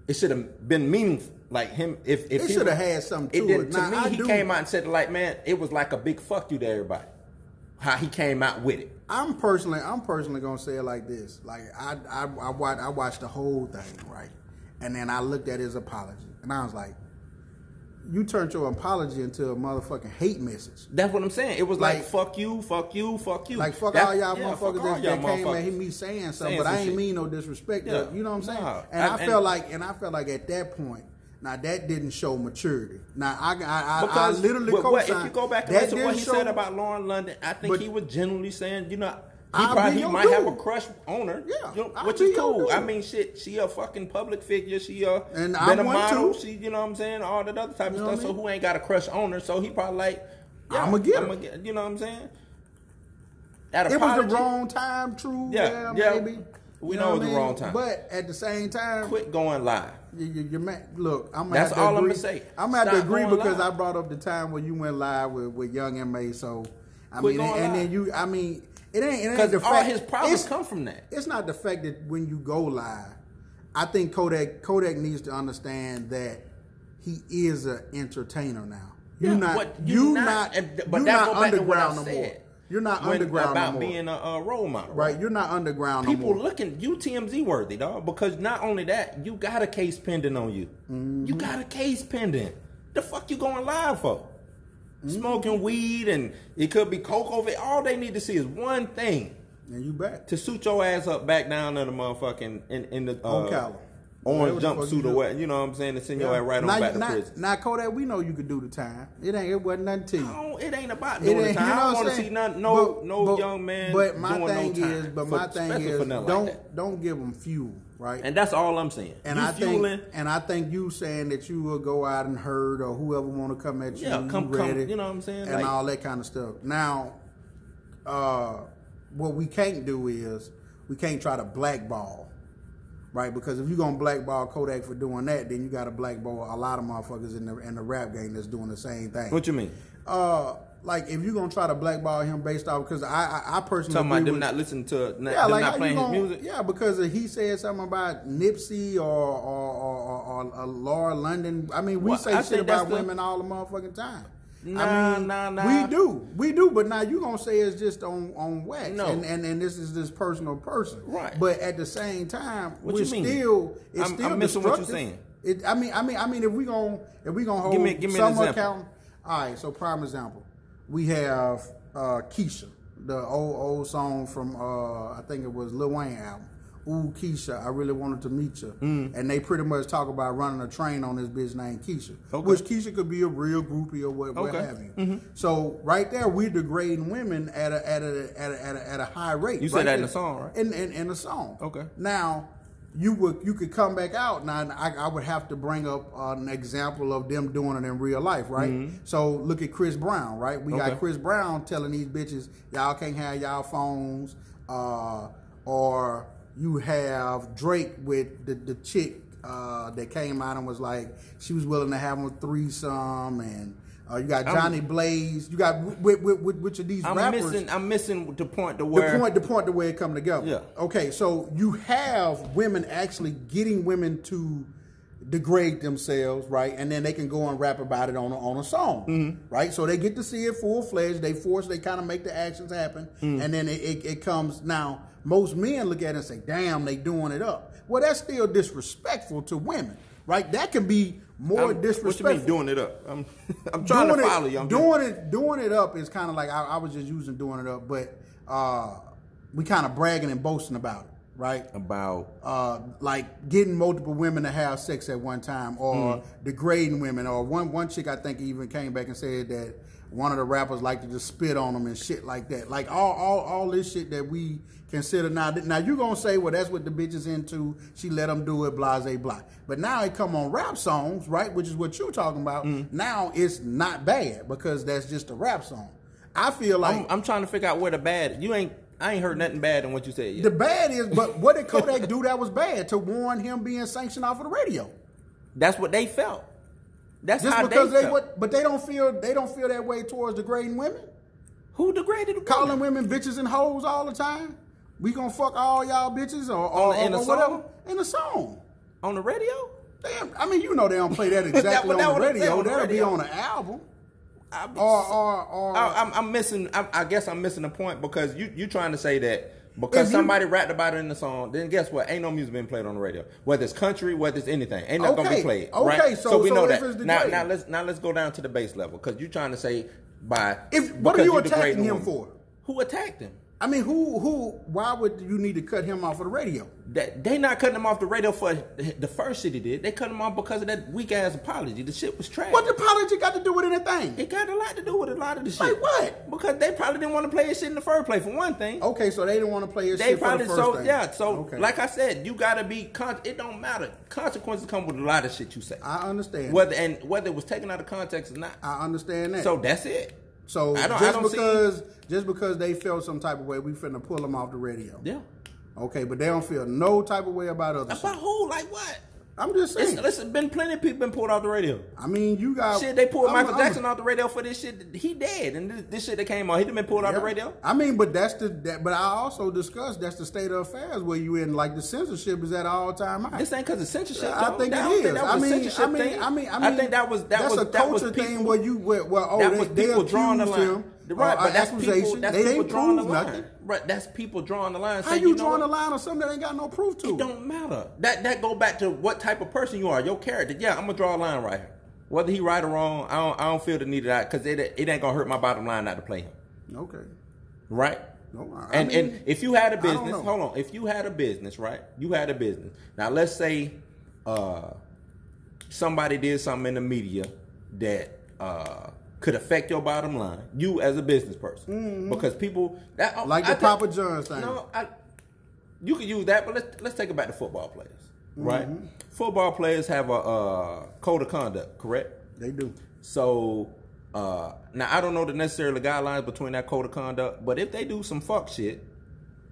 It should have been meaningful. Like him, if if It he shoulda had something to didn't- it. To Now, me, I he do- came out and said, like, man, it was like a big fuck you to everybody. How he came out with it. I'm personally, I'm personally gonna say it like this. Like I, I, I watched, I watched the whole thing, right? And then I looked at his apology, and I was like, "You turned your apology into a motherfucking hate message." That's what I'm saying. It was like, Like- fuck you, fuck you, fuck you. Like fuck That- all y'all yeah, motherfuckers all that, y'all that came at me saying something, Saying but I ain't shit. mean no disrespect. Yeah. You know what I'm saying? Nah. And I, I- and- felt like, and I felt like at that point, now that didn't show maturity. Now I, I, I, Because I literally if you go back and listen to what he said about Lauren London, I think he was genuinely saying, you know, he I'll probably he might have a crush on her, Yeah, you know, which is cool. I mean, shit, she a fucking public figure. She a And been I'm a model. too. She, you know what I'm saying, all that other type of You know stuff. So mean? who ain't got a crush on her? So he probably like, yeah, I'ma get her. I'ma get- you know what I'm saying? That It was the wrong time, true. Yeah, Yeah, yeah. maybe. We You know what it was the wrong time. But at the same time, Quit going live. You, you, you ma- look, I'm gonna That's have to all agree. say. I'm gonna have to Stop agree going because live. I brought up the time when you went live with, with Young Ma. So I Quit mean, and, going and then you, I mean, it ain't it ain't Because the all fact. his problems it's- come from that. It's not the fact that when you go live, I think Kodak Kodak needs to understand that he is an entertainer now. You Yeah, not but you you not, not- and- but you that not back to what I underground no more. said. You're not When- underground about no more. being a, a role model, right, you're not underground People no more. looking you TMZ worthy, dog. Because not only that, you got a case pending on you. Mm-hmm. You got a case pending. The fuck you going live for? Mm-hmm. Smoking weed and it could be coke over. it. All they need to see is one thing and you back. to suit your ass up back down to the motherfucking in, in the uh, On Cali. Orange the jumpsuit or what. You know what I'm saying? To send your ass right on now, back you- to prison. now, Kodak, we know you could do the time. It ain't. It wasn't nothing to you. No, it ain't about doing the ain't- time. you know I what don't I'm want to saying? see none, no But- no but- young man But my doing thing no time. is, but for- my thing is, don't like don't give them fuel, right? And that's all I'm saying. And you I fueling, think, and I think you saying that you will go out and herd or whoever want to come at you, Yeah, you come- come, you know what I'm saying? and Like- all that kind of stuff. Now, uh, what we can't do is we can't try to blackball, right? Because if you're gonna blackball Kodak for doing that, then you got to blackball a lot of motherfuckers in the in the rap game that's doing the same thing. what you mean? uh, like if you're gonna try to blackball him based off, because I, I I personally Talking about them with- not listening to, not, yeah, like not playing his gonna, music. Yeah, because he said something about Nipsey or or or, or, or, Laura London. I mean, we Well, say I shit about the- women all the motherfucking time. Nah, I mean, nah, nah. We do, we do. But now you gonna say it's just on on wax, No. and, and and this is this personal person, Right. But at the same time, What we're still it's I'm- still I'm missing what you're saying. It, I mean, I mean, I mean, if we gonna if we gonna hold Give me- give me some account. All right, so prime example, we have uh, Keisha, the old old song from uh, I think it was Lil Wayne album. Ooh, Keisha, I really wanted to meet you. Mm. And they pretty much talk about running a train on this bitch named Keisha, Okay. which Keisha could be a real groupie or what, what Okay. Mm-hmm. have you. So right there, we're degrading women at a at a at a, at a, at a high rate. You said right that in the song, right? In, in in the song. Okay. Now, you would you could come back out now. I, I would have to bring up uh, an example of them doing it in real life, right? So look at Chris Brown, right? We Mm-hmm. Okay. got Chris Brown telling these bitches, y'all can't have y'all phones, uh, or you have Drake with the the chick uh, that came out and was like she was willing to have a threesome and. Uh, you got I'm- Johnny Blaze. You got with, with, which of these I'm rappers? missing. I'm missing the point to where the point the point the way it come together. Yeah. Okay, so you have women actually getting women to degrade themselves, right? And then they can go and rap about it on a, on a song, Mm-hmm. right? So they get to see it full fledged. They force. They kind of make the actions happen, Mm. and then it, it, it comes. Now most men look at it and say, "Damn, they doing it up." Well, that's still disrespectful to women, right? That can be more I'm- What you disrespectful mean doing it up? I'm, I'm trying doing to it, follow you. I'm doing it, doing it up is kind of like I, I was just using doing it up, but uh, we kind of bragging and boasting about it, right? about Uh, like getting multiple women to have sex at one time, or Mm. degrading women, or one one chick I think even came back and said that one of the rappers like to just spit on them and shit like that. Like all all all this shit that we consider now. Now you gonna say, well, that's what the bitch is into. She let them do it, blase blah. But now it come on rap songs, right? Which is what you're talking about. Mm. Now it's not bad because that's just a rap song. I feel like I'm, I'm trying to figure out where the bad. You ain't. I ain't heard nothing bad in what you said yet. the bad is, but what did Kodak do that was bad to warn him being sanctioned off of the radio? That's what they felt. That's Just how because they, they, what, but they don't feel they don't feel that way towards degrading women, Who degraded the calling women? women bitches and hoes all the time. We gonna fuck all y'all bitches or, or, in or, or whatever in a song. on the radio? Damn, I mean you know they don't play that exactly but that on the what they say radio. on the That'll be on an album or or or. I, I'm, I'm missing. I, I guess I'm missing the point because you you trying to say that because you- somebody rapped about it in the song, then guess what? Ain't no music being played on the radio. Whether it's country, whether it's anything, ain't not gonna be played. okay, right? so- we so know that. now, now let's now let's go down to the base level because you're trying to say by if what are you degrading attacking him for? Who attacked him? I mean, who who? Why would you need to cut him off of the radio? That they not cutting him off the radio for the first shit he did. They cut him off because of that weak ass apology. The shit was trash. What the apology got to do with anything? It got a lot to do with a lot of the shit. Like what? Because they probably didn't want to play his shit in the first place. For one thing, Okay, so they didn't want to play his they shit probably for the first so thing. yeah. So okay. like I said, you gotta be. Con- it don't matter. Consequences come with a lot of shit you say. I understand. Whether and whether it was taken out of context or not. I understand that. So that's it. So I don't- I just don't see- because just because they felt some type of way, we finna pull them off the radio. Yeah. Okay, but they don't feel no type of way about other About shit. who? Like what? I'm just It's, saying. listen, been plenty of people been pulled off the radio. I mean, you got Shit, they pulled I'm- Michael I'm- Jackson off the radio for this shit. He dead, and this, this shit that came on, he done been pulled off the radio. I mean, but that's the that, but I also discussed that's the state of affairs where you in like the censorship is at all time high. This ain't because of censorship. I though. think I it that I mean, I mean. I mean, I mean, think that was that that's was a that was culture thing where you where, well, oh, that they, was they people drawing the line. him Right, but that's people. That's they people ain't drawing the line. nothing. Right, that's people drawing the line. How you, you know drawing the line on something that ain't got no proof to? It don't matter. That that go back to what type of person you are, your character. Yeah, I'm gonna draw a line right here. Whether he right or wrong, I don't I don't feel the need of that because it it ain't gonna hurt my bottom line not to play him. Okay. Right. No, I and mean, and if you had a business, hold on. If you had a business, right? You had a business. Now let's say uh, somebody did something in the media that uh, could affect your bottom line. You as a business person, because people that Mm-hmm. Like I the think- Papa John's thing. No, I, you can use that, but let's let's take it back to football players, right? Mm-hmm. Football players have a uh, code of conduct, correct? they do. So uh, now I don't know the necessarily guidelines between that code of conduct, but if they do some fuck shit,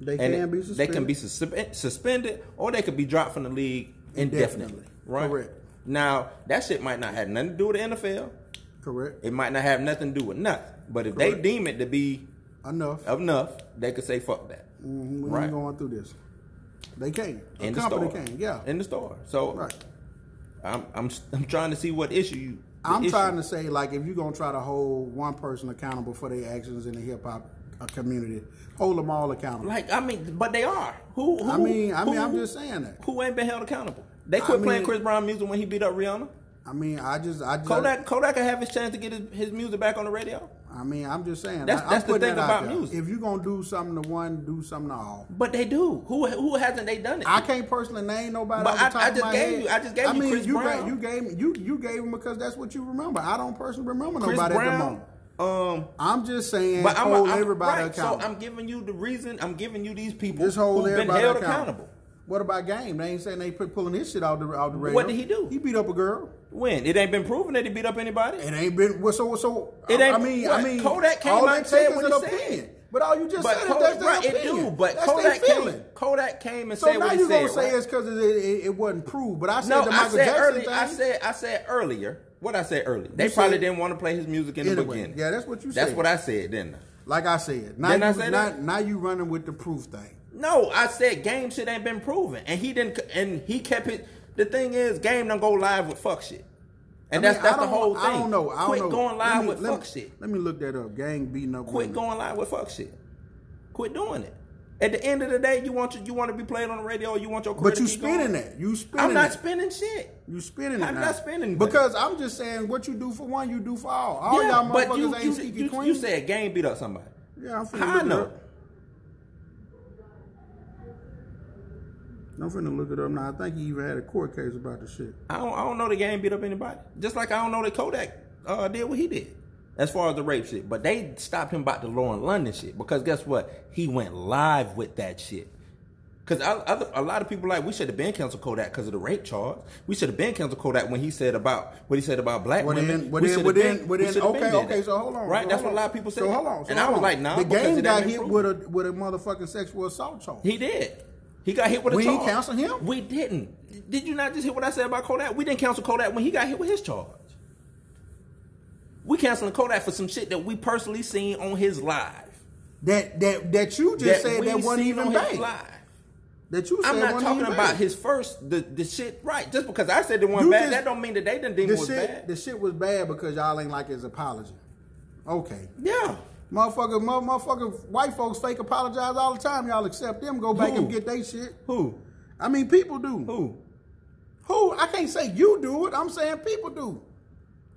They can it- be they suspended. can be suspe- suspended or they could be dropped from the league indefinitely. Indefinitely. Right. Correct. Now that shit might not have nothing to do with the NFL. Correct It might not have nothing to do with nothing. But if they deem it to be enough. enough, they could say fuck that. Mhm, We Right. ain't going through this. They can. A In the company store. can. Yeah. In the store. So right. I'm I'm I'm trying to see what issue you. I'm issue- trying to say, like, if you're gonna try to hold one person accountable for their actions in the hip hop uh, community, hold them all accountable. Like I mean, but they are. Who? who I mean, I mean, who- I'm just saying that. Who ain't been held accountable? They quit I playing Chris Brown music when he beat up Rihanna. I mean, I just, I just, Kodak Kodak can have his chance to get his, his music back on the radio. I mean, I'm just saying. That's- I, that's the thing that about there. music. If you're gonna do something to one, do something to all. But they do. Who who hasn't they done it? I can't personally name nobody. But I- top I just gave head. you- I just gave I you mean, Chris you Brown. Gave, you gave me you you gave him because that's what you remember. I don't personally remember Chris nobody at the moment. Um, I'm just saying, but I'm, hold I'm everybody right, So accountable. I'm giving you the reason. I'm giving you these people just hold who've been held accountable. accountable. What about game? They ain't saying they put pulling his shit out the out the radio. What did he do? He beat up a girl. When it ain't been proven that he beat up anybody. It ain't been well, so so. It ain't. I mean, what? I mean, Kodak came all out and said what he said. opinion. But all you just but said is Kodak, that's their right, opinion. it do. But that's Kodak came. Kodak came and So said now what he you said. gonna say right? it's because it, it, it wasn't proved. But I said No, the I said Jackson earlier. thing. I said I said earlier. What I said earlier. They You probably said- didn't want to play his music in the beginning. yeah, that's what you said. That's what I said, didn't I? like I said. Now Didn't I you say now, that? now you running with the proof thing. No, I said game shit ain't been proven, and he didn't. And he kept it. The thing is, game don't go live with fuck shit, and I mean, that's that's the whole thing. I don't know. I Quit don't know. going live me- with fuck me, shit. Let me look that up. Gang beating up. Quit women. going live with fuck shit. Quit doing it. At the end of the day, you want your, you want to be played on the radio. You want your But you spinning that. You spinning I'm not it. spinning shit. You spinning it I'm not spinning, because I'm just saying what you do for one, you do for all. All yeah, y'all motherfuckers you ain't you, you, queen. you said game beat up somebody. yeah, I'm finna How look I it know? up. I'm finna look it up now. I think he even had a court case about the shit. I don't, I don't know the game beat up anybody. Just like I don't know that Kodak uh, did what he did. As far as the rape shit. But they stopped him about the Lauren London shit. Because guess what? He went live with that shit. Because a lot of people like, we should have been canceled Kodak because of the rape charge. We should have been canceled Kodak when he said about what he said about black Well, women. then, well, We then, well, then, been- well, we then should been okay, okay, so hold on. Right? so That's what a lot of people say. So hold on. So and hold I was on. like, nah, the game got hit with a with a motherfucking sexual assault charge. He did. He got hit with a We charge. cancel him? We didn't. Did you not just hear what I said about Kodak? We didn't cancel Kodak when he got hit with his charge. We canceling Kodak for some shit that we personally seen on his live. That that that you just said that wasn't even bad. live. That you said I'm not talking about bad. his first the, the shit right. Just because I said the wasn't You bad, just- that don't mean that they didn't deem the it was shit. bad. The shit was bad because y'all ain't like his apology. Okay. yeah. Motherfucker, mo- motherfucker, white folks fake apologize all the time. Y'all accept them, go back Who? and get they shit. Who? I mean, people do. Who? Who? I can't say you do it. I'm saying people do.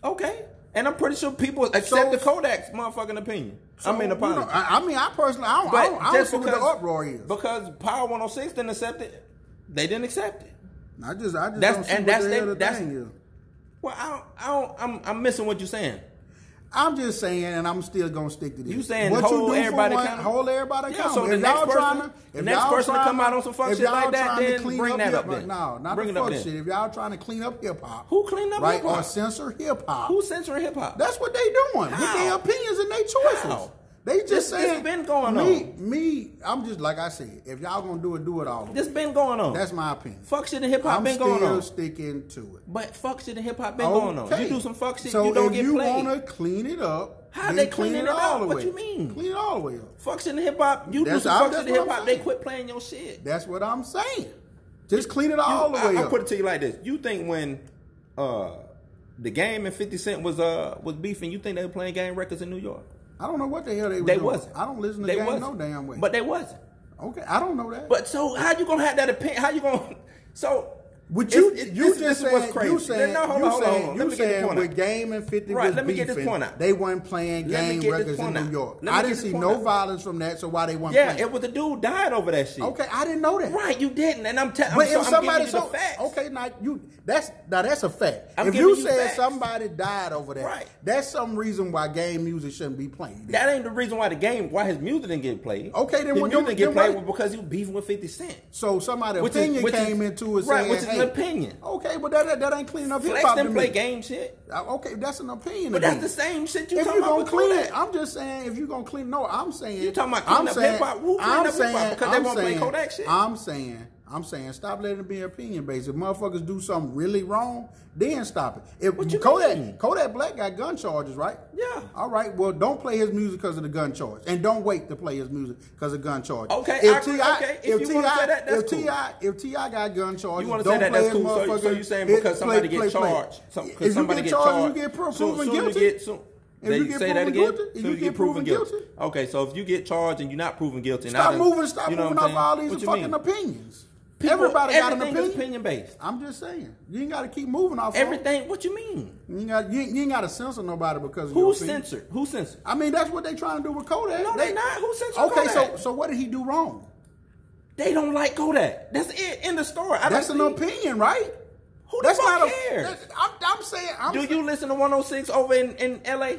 Okay. And I'm pretty sure people accept So- the Kodak's motherfucking opinion. I mean, So, you apology. know, I, I mean, I personally, I don't, I But don't, I don't see what the uproar is. because Power 106 didn't accept it, they didn't accept it. I just, I just That's- don't see and what that's the the that's- thing is. Well, I don't, I don't, I'm, I'm missing what you're saying. I'm just saying, and I'm still gonna stick to this. You saying what hold you do everybody one, accountable? hold everybody Yeah, accountable. so the if next y'all person- trying to, the if next y'all person to come out on some fuck shit like that, then clean bring up that hip- up then. No, not Bring the fuck then. shit. If y'all trying to clean up hip hop, Who clean up right, hip-hop? or censor hip hop, Who censoring hip hop? That's what they doing with their opinions and their choices. How? They just This- saying been going me, on. Me, I'm just like I said. If y'all gonna do it, do it all. This been going on. That's my opinion. fuck shit and hip hop been going on. sticking to it. But fuck shit and hip hop been going on. You do some fuck shit, so you don't if get you played. wanna clean it up, How they clean it it all up? the What way. you mean? Clean it all the way up. Fuck shit and hip hop. You do some I- fuck shit and hip hop, they quit playing your shit. That's what I'm saying. Just clean it all You- the way I, up. will put it to you like this: You think when uh, the game and Fifty Cent was uh was beefing, you think they were playing game records in New York? I don't know what the hell they were They doing. wasn't. I don't listen to They game wasn't. no damn way. But they wasn't. okay, I don't know that. But so how you gonna have that opinion? How you gonna so? But you, it's- it's- you this- just this saying, crazy. you saying, no, hold you on, hold on, saying, hold on. you Let me get saying with. Game and 50 Right, was let me get this beefing, point out. they weren't playing game records in New. York. I didn't see no out. violence from that, so why they weren't Yeah, playing? it was a dude died over that shit. okay, I didn't know that. Right, you didn't, and I'm telling. But so, if somebody so the okay, now you that's now that's a fact. I'm if you said facts. somebody died over that, Right. that's some reason why game music shouldn't be playing. That ain't the reason why the game, why his music didn't get played. Okay, then his music didn't get played because he was beefing with Fifty Cent. so somebody opinion came into it saying, an opinion. Okay, but that, that, that ain't cleaning up hip Flex hop to didn't play game shit, Uh, Okay, that's an opinion. but that's me. the same shit you if talking you about. gonna clean it, I'm just saying. If you gonna clean, no, I'm saying. You talking about cleaning I'm up? Who cleaning I'm up hip-hop? saying- Because they wanna play Kodak shit? I'm saying. I'm saying. Stop letting it be opinion based. If motherfuckers do something really wrong, then stop it. If What you Kodak mean? Kodak Black got gun charges, right? Yeah. All right. Well, don't play his music because of the gun charge, and don't wait to play his music because of gun charges. Okay, If. T.I. Okay, if if you T.I., that, if cool. T.I., if T.I. got gun charges, You want to don't say that? play That's his cool. So, so motherfucking- you saying because somebody play- get play. charged, some, If because you somebody get get charged, you get pro- soon- proven soon you guilty. get- soon- If they you get say that proven again. guilty, if Soon you get proven guilty. Okay, so if you get charged and you're not proven guilty, Stop moving, stop you know moving off all these What fucking mean? Opinions. Everybody got an opinion. opinion based. I'm just saying. You ain't got to keep moving off. of Everything. What you mean? You ain't got. You ain't, ain't got to censor nobody because of Who censored? Who censored? I mean, that's what they're trying to do with Kodak. No, they not. Who censored Okay, so Kodak? so what did he do wrong? They don't like Kodak. That's it. In the story. I That's an opinion, right? Who the That's fuck not a. cares? that's- I'm, I'm saying. I'm Do you listen to 106 over in, in LA?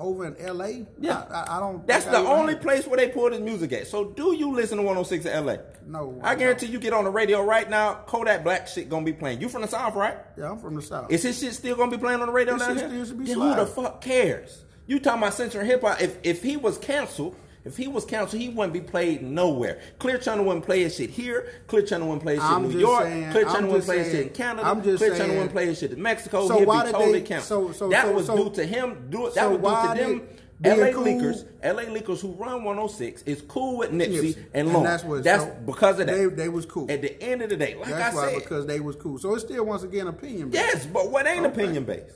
Over in L.A. Yeah. I, I, don't. That's the only have- place where they pull this music at. So do you listen to 106 in LA? No, I I guarantee you get on the radio right now, Kodak Black shit gonna be playing. You from the South, right? Yeah, I'm from the south. Is his shit still gonna be playing on the radio His down shit here? still should be then who the fuck cares? You talking about censoring hip hop? If if he was canceled, if he was canceled, he wouldn't be played nowhere. Clear Channel wouldn't play his shit here. Clear Channel wouldn't play his shit I'm in New York. saying- Clear Channel wouldn't play his shit in Canada. I'm just Clear Channel wouldn't play his shit in Mexico. So He'd why be did totally they- canceled. so- so- that so- was due to him. Do. That was due to them. LA cool- leakers, LA leakers who run 106 is cool with Nipsey, Nipsey. and And Long. that's what- that's so because of that. they- they was cool. At the end of the day, like That's I why said, because they was cool. So it's still once again opinion. based. yes, but what ain't Okay. opinion based?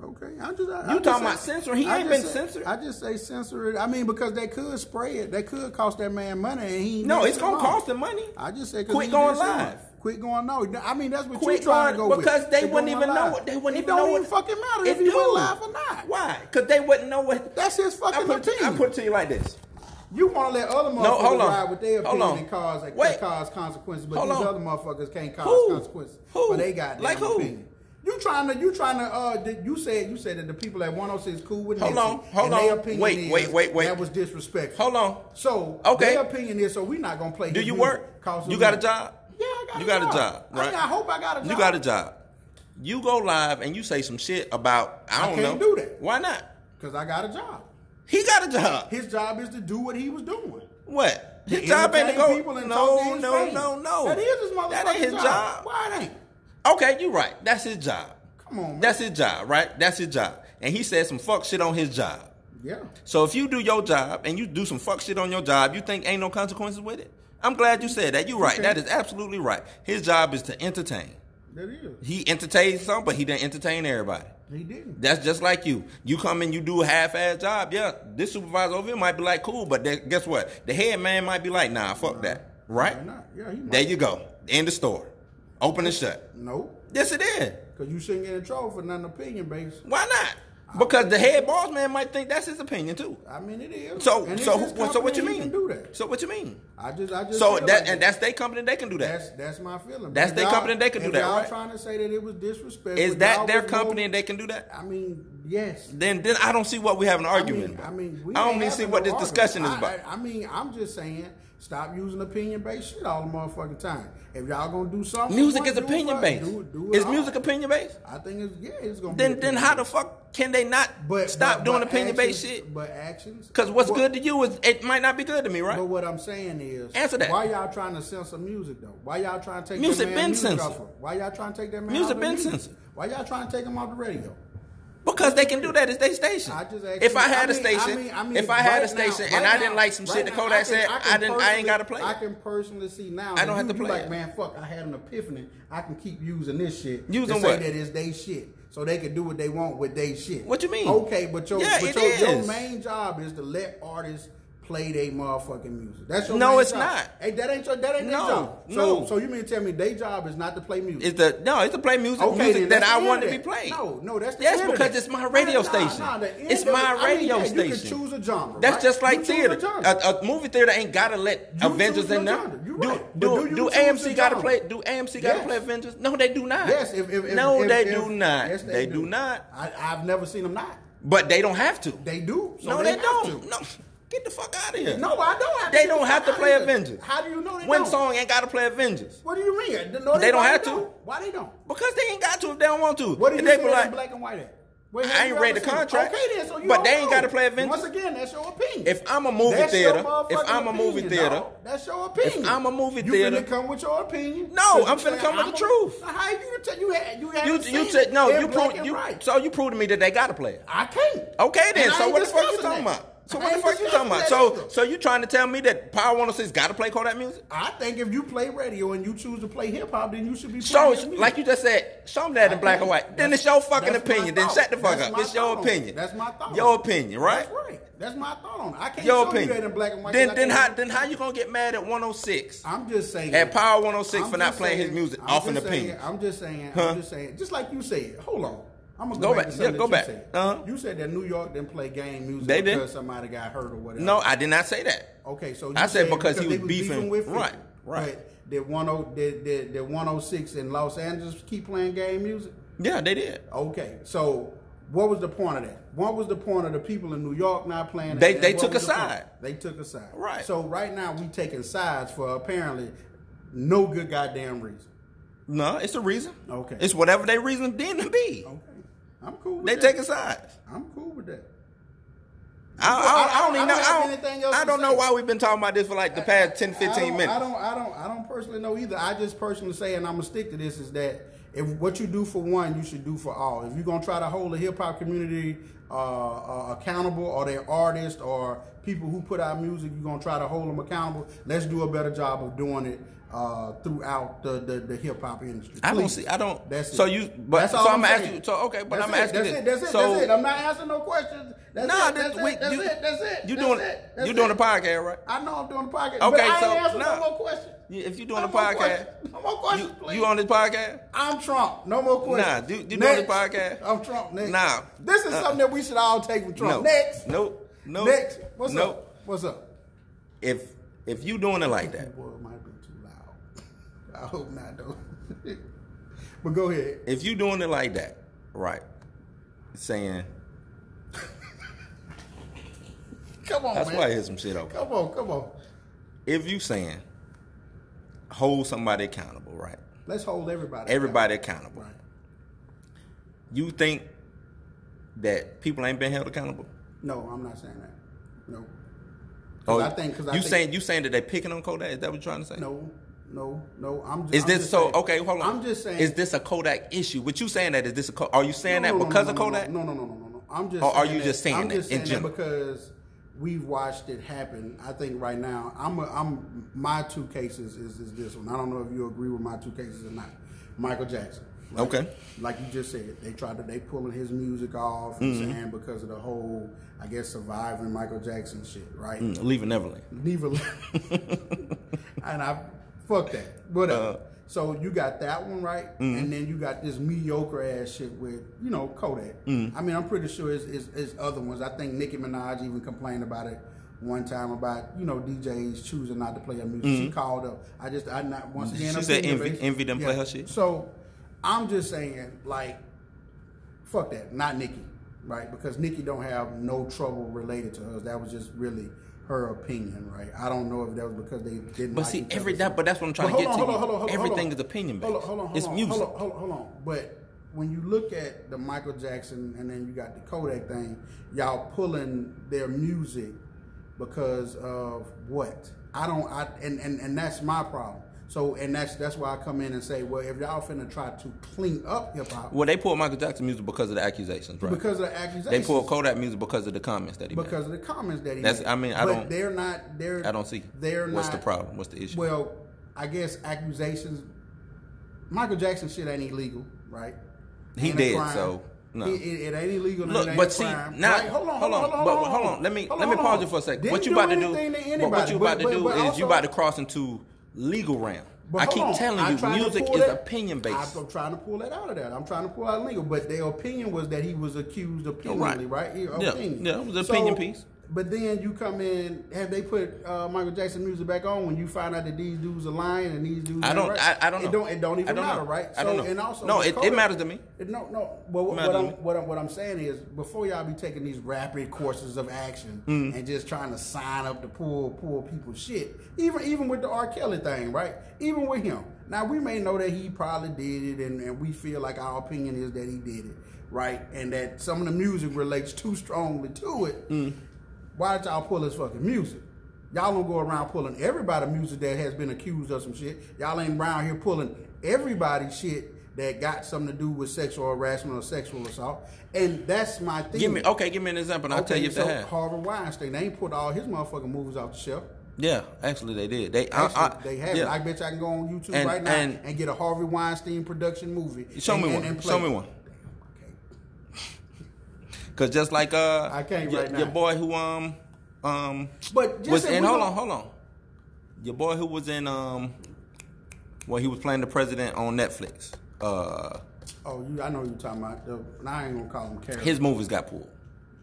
Okay, I just I, You I just talking say- about censoring? He I ain't just been say- censored. I just say censor it. I mean because they could spray it. They could cost that man money, and he No, it's gonna cost him money. I just say Quit going live. Quit going no. I mean that's what Quit you trying to go because with. they Quit wouldn't even know what they wouldn't It even don't know even what fucking matter if do. went live or not. Why? Because they wouldn't know what. That's his I fucking put, it I opinion. put it to you like this. You want to let other motherfuckers No, hold on. ride with their Hold opinion on. and cause Wait. cause consequences, but Hold these on. other motherfuckers can't cause Who? consequences Who? for they got Like who? opinion. You trying to you trying to uh did- you said you said that the people at 106 cool with him? Hold on, hold on. Wait, wait, wait, wait. that was disrespectful. Hold on. So Okay. their opinion is so we're not gonna play. Do you work? 'cause You got a job? Yeah, I got You a got a job. job, I, right? I hope I got a job. You got a job. You go live and you say some shit about I I don't can't know. do that. Why not? because I got a job. He got a job. His job is to do what he was doing. What? His job ain't to go. people and No, no, fans. no, no. That is his motherfucking That ain't his job. Why it ain't? Okay, you're right. That's his job. Come on, man. That's his job, right? That's his job. And he said some fuck shit on his job. Yeah. So if you do your job and you do some fuck shit on your job, you think ain't no consequences with it? I'm glad you said that. You're right. Okay. That is absolutely right. His job is to entertain. That is. He entertains some, but he didn't entertain everybody. He didn't. That's just like you. You come and you do a half-ass job. Yeah, this supervisor over here might be like, cool, but then guess what? The head man might be like, nah, fuck that. Right? Yeah, he might. There you go. End the store. Open and shut. Nope. Yes, it is. Because you shouldn't get in trouble for nothing opinion based. Why not? Because the head boss man might think that's his opinion too. I mean, it is. So, And so, so what you mean? Do that. So what you mean? I just, I just. So that like and that's their company. They can do that. That's that's my feeling. That's their company, they can do that, Y'all right? trying to say that it was disrespectful? Is that their company more- and they can do that? I mean, yes. Then, then I don't see what we have an argument. I mean, I mean, we I don't even see what no this discussion is about. I, I, I mean, I'm just saying, stop using opinion based shit all the motherfucking time. If y'all gonna do something, Music is opinion based. Do, it- do it Is all. music opinion based? I think it's yeah, it's gonna. Then, be then how the fuck can they not but, stop but- doing opinion based shit? But actions. Because what's What- good to you is it might not be good to me, right? But what I'm saying is, Answer that. Why y'all trying to censor music though? Why y'all trying to take Music that man been music censored. Why y'all trying to take that man? Music been censored. Why y'all trying to take him off the radio? Because they can do that. It's their station. I just if I had I a station, I mean- I mean, if I had a right now- station and right I didn't now- like some shit right that Kodak said, I didn't. I ain't got to play. I can personally see now. I don't have you- to play Like it. man, fuck! I had an epiphany. I can keep using this shit. Using to say what? That is they shit, so they can do what they want with they shit. What you mean? Okay, but your Yeah, but your, your main job is to let artists play their motherfucking music. That's your No, it's job. not. Hey, that ain't your that ain't No, their job. So no. so you mean to tell me their job is not to play music? It's the no. It's to play music, Okay, music that I want to be played. No, no, that's the yes because it's my radio Nah, station. nah, end it's it- my I mean, radio yeah, station. You can choose a genre. That's right? just like You theater. a. A, movie theater ain't gotta let You Avengers in there. Do, right. do, But do do AMC gotta play? Do AMC gotta Yes. play Avengers? No, they do not. Yes, if, no, if, they do not. They, do. not. I, I've never seen them not. But they don't have to. They do. No, they, they, don't. No, get the fuck out of here. No, I don't have to. They don't have to play out of here. Avengers. How do you know they One don't? song ain't gotta play Avengers What do you mean? No, They don't why have they to. Why they don't? because they ain't got to if they don't want to. What do And you they say be like, black and white at? Where I ain't you read ever the seen it? contract. Okay, then, so you But don't they ain't know. gotta play Avengers. Once again, that's your opinion. If I'm a movie That's theater, motherfucking if I'm a movie opinion, theater, dog. that's your opinion. I'm a movie theater. you theater- finna come with your opinion. No, 'Cause I'm you finna come with I'm the a- truth. How you tell you had you had you you said no. You proved you white. so you proved to me that they gotta play it. I can't. Okay then. And I So ain't what the fuck you discussing talking that. about? So what the fuck you talking about? So so you trying to tell me that Power 106 got to play Kodak music? I think if you play radio and you choose to play hip hop, then you should be So playing his music. like you just said, show them that in black and white. Then it's your fucking opinion. Then shut the fuck That's up. It's your opinion. That's my thought. Your opinion, right? That's right. That's my thought on it. I can't Your show opinion. you that in black and white. Then I then how then how you gonna get mad at 106? I'm just saying. At Power 106 I'm for not just playing his music I'm off an saying- opinion. I'm just saying. Huh? I'm just saying. Just like you said. Hold on. I'm gonna Go go, back. back. Yeah, go back. You said. Uh-huh. you said that New York didn't play game music They did. because somebody got hurt or whatever. No, I did not say that. Okay, so you I said because he they was beefing- with 50. right, right. But did one oh did, did did 106 in Los Angeles keep playing game music? Yeah, they did. Okay, so what was the point of that? What was the point of the people in New York not playing? They- they took a the point? side. They took a side. Right. So right now we taking sides for apparently no good goddamn reason. No, it's a reason. Okay. It's whatever they reason deemed to be. Okay, I'm cool. With They that. taking sides. I'm cool with that. I, I, I- I, I don't even don't know. I don't, I don't know why we've been talking about this for like the past 10, I 15 don't, minutes. I don't, I don't, I don't personally know either. I just personally say, and I'm gonna stick to this, is that if what you do for one, you should do for all. If you're gonna try to hold the hip hop community uh, uh, accountable, or their artists, or people who put out music, you're gonna try to hold them accountable. Let's do a better job of doing it uh, throughout the, the, the hip hop industry. I don't see. I don't. That's so you. But That's so all I'm gonna ask you. So okay, but That's I'm it, asking that's this. It, that's it. So that's it. I'm not asking no questions. That's nah, it. That's, we, it, that's you, it. That's it. You doing it. That's you doing it. the podcast, right? I know I'm doing the podcast. Okay, but I so, ain't answering nah. no more questions. If you doing No the podcast, questions. No more questions, you, please. you on this podcast? I'm Trump. No more questions. Nah, you- you doing Next. the podcast? I'm Trump. Next. Nah. This is Uh-uh. something that we should all take from Trump. No. Next. Nope. Nope. Next. What's nope. up? What's up? If if you doing it like that, it might be too loud. I hope not, though. but go ahead. if you doing it like that, right? Saying Come on, that's man. why I hear some shit over. Come on, come on. If you saying hold somebody accountable, right? Let's hold everybody. Everybody accountable. Right. You think that people ain't been held accountable? No, I'm not saying that. No. Oh, 'Cause I think. Cause I Oh, you think, saying you saying that they picking on Kodak? Is that what you're trying to say? No, no, no. I'm just. Is this just so? saying- okay, hold on. I'm just saying. Is this a Kodak issue? What you saying that is this a? Are you saying No, that no, because no, of Kodak? No, no, no, no, no, no. I'm just. Or are saying you that- just saying I'm that just saying that general? because we've watched it happen. I think right now, I'm. A, I'm. My two cases is, is this one. I don't know if you agree with my two cases or not. Michael Jackson. Okay. Like you just said, they tried to they pulling his music off and Mm-hmm. saying because of the whole, I guess, surviving Michael Jackson shit, right? Mm, Leaving Neverland. Neither. and I fuck that. Whatever. Uh, so you got that one right, mm-hmm. and then you got this mediocre ass shit with you know Kodak. Mm. I mean, I'm pretty sure it's, it's, it's other ones. I think Nicki Minaj even complained about it one time about you know DJs choosing not to play her music. She called up. I just I not once again. Mm-hmm. She said Envy-. Envy didn't play her shit? So I'm just saying like fuck that, not Nicki, right? Because Nicki don't have no trouble related to us. That was just really her opinion, right? I don't know if that was because they didn't. But like see, every that, but that's what I'm trying But to get to. on, you. hold on, hold on, hold on, Everything is opinion based. Hold on, hold on, it's music. Hold on, hold on, hold on. But when you look at the Michael Jackson and then you got the Kodak thing, y'all pulling their music because of what? I don't. I and and and that's my problem. So and that's that's why I come in and say, well, if y'all finna try to clean up hip hop Well, they pulled Michael Jackson music because of the accusations, right? because of the accusations, they pulled Kodak music because of the comments that he made. because of the comments that he That's- made. I mean, I but don't- They're not. They're. I don't see. They're What's not. the problem? What's the issue? Well, I guess accusations. Michael Jackson shit ain't illegal, right? He Ain't a dead, crime. so, no. It, it, it ain't illegal. Look, ain't but see, crime. now- Right? hold on, hold on, hold on, but hold on, hold on. Let me- hold let me pause you for a second. Didn't What you about to do? to But what you about to but- do but is also- you about to cross into legal realm. But I keep on. telling I'm you, music is that- opinion based. I'm trying to pull that out of that. I'm trying to pull out legal, but their opinion was that he was accused opinion, oh, Right. right? He- Yeah. Opinion. Yeah, it was an opinion piece. But then you come in, have they put uh, Michael Jackson music back on when you find out that these dudes are lying and these dudes? I don't- right? I- I don't It don't. It don't even don't matter, know. right? I don't know. And also, No, it- it matters to me. It- no, no. But what, what I'm what I'm what I'm saying is before y'all be taking these rapid courses of action Mm-hmm. and just trying to sign up to pull pull people shit. Even even with the R. Kelly thing, right? Even with him. Now we may know that he probably did it, and, and we feel like our opinion is that he did it, right? And that some of the music relates too strongly to it. Mm. Why did y'all pull his fucking music? Y'all don't go around pulling everybody music that has been accused of some shit. Y'all ain't around here pulling everybody shit that got something to do with sexual harassment or sexual assault. And that's my thing. Give me okay. Give me an example. and I'll tell you if so they have. Harvey Weinstein, they ain't put all his motherfucking movies off the shelf. Yeah, actually they did. They Actually, I- they have yeah. it. I bet you I can go on YouTube And- right now and- and, get a Harvey Weinstein production movie. Show and, me one. and play Show me one. Cause just like uh, I can't your, right now. your boy who um um But just was in hold on hold on, your boy who was in um, well he was playing the president on Netflix. Uh, Oh, you, I know you're talking about. The, and I ain't gonna call him character. his movies got pulled.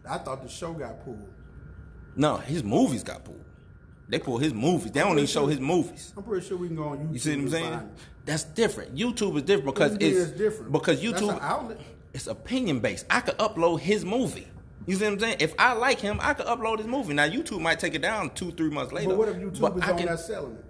I thought the show got pulled. No, his movies got pulled. They pull his movies. They don't even show his movies. I'm pretty sure we can go on YouTube. You see what I'm saying? That's different. YouTube is different because What do you it's different? Because That's YouTube an outlet. It's opinion based. I could upload his movie. You see what I'm saying? If I like him, I could upload his movie. Now YouTube might take it down two, three months later. But what if YouTube but is I on can- that selling it?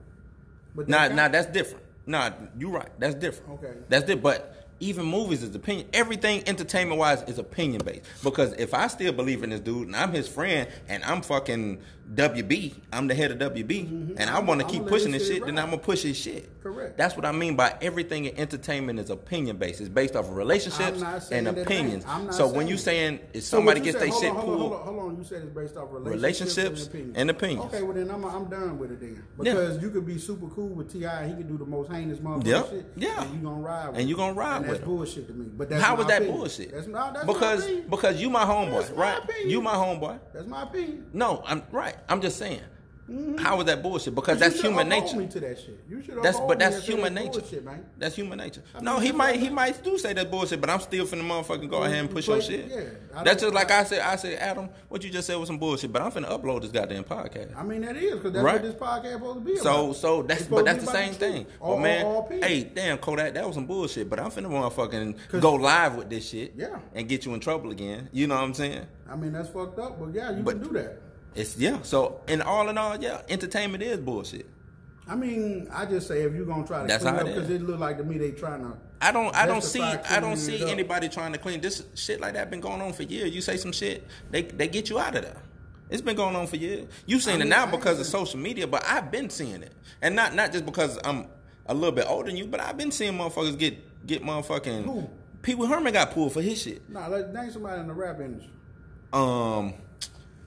But Nah, nah, that's different. Nah, you're right. That's different. Okay. That's different. But even movies is opinion. Everything entertainment wise is opinion based. Because if I still believe in this dude and I'm his friend and I'm fucking WB, I'm the head of WB, mm-hmm. and I want to keep pushing this shit shit, then. I'm gonna push this shit. Correct. That's what I mean by everything in entertainment is opinion based. It's based off of relationships not and opinions. Not So when you saying if somebody gets their shit pulled, hold on, hold on. You said it's based off relationships, Relationships and opinions. and opinions. Okay, well then I'm, I'm done with it then Yeah. because you could be super cool with Ti. He could do the most heinous motherfucker Yeah, shit. yeah. and you gonna ride. With And you gonna ride with that's him. bullshit to me. But that's how is that opinion. bullshit? That's, no, that's because because you my homeboy, That's right? You my homeboy. that's my opinion. No, I'm right. I'm just saying. Mm-hmm. How is that bullshit? Because You that's human nature. Me to that shit. You should That's but that's human nature. Bullshit, man. That's human nature. I no, he might he might do say that bullshit, but I'm still finna motherfucking go ahead and push your shit. yeah, that's just like I said. I said, Adam, what you just said was some bullshit, but I'm finna upload this goddamn podcast. I mean that is because that's Right. what this podcast supposed to be. So about. so It's that's but that's the same thing. All- But man, all hey, damn Kodak, that was some bullshit. But I'm finna motherfucking go live with this shit. Yeah. And get you in trouble again. You know what I'm saying? I mean that's fucked up, but yeah, you But- can do that. It's yeah. So in all in all, yeah, entertainment is bullshit. I mean, I just say if you're gonna try to That's clean how up because is. it look like to me they trying to. I don't I don't see I don't see up. anybody trying to clean this shit like that been going on for years. You say some shit, they they get you out of there. It's been going on for years. You seen I it mean, now I because of social media, but I've been seeing it, and not not just because I'm a little bit older than you, but I've been seeing motherfuckers get get motherfucking. Who? Pee Wee Herman got pulled for his shit. Nah, let name somebody in the rap industry. Um,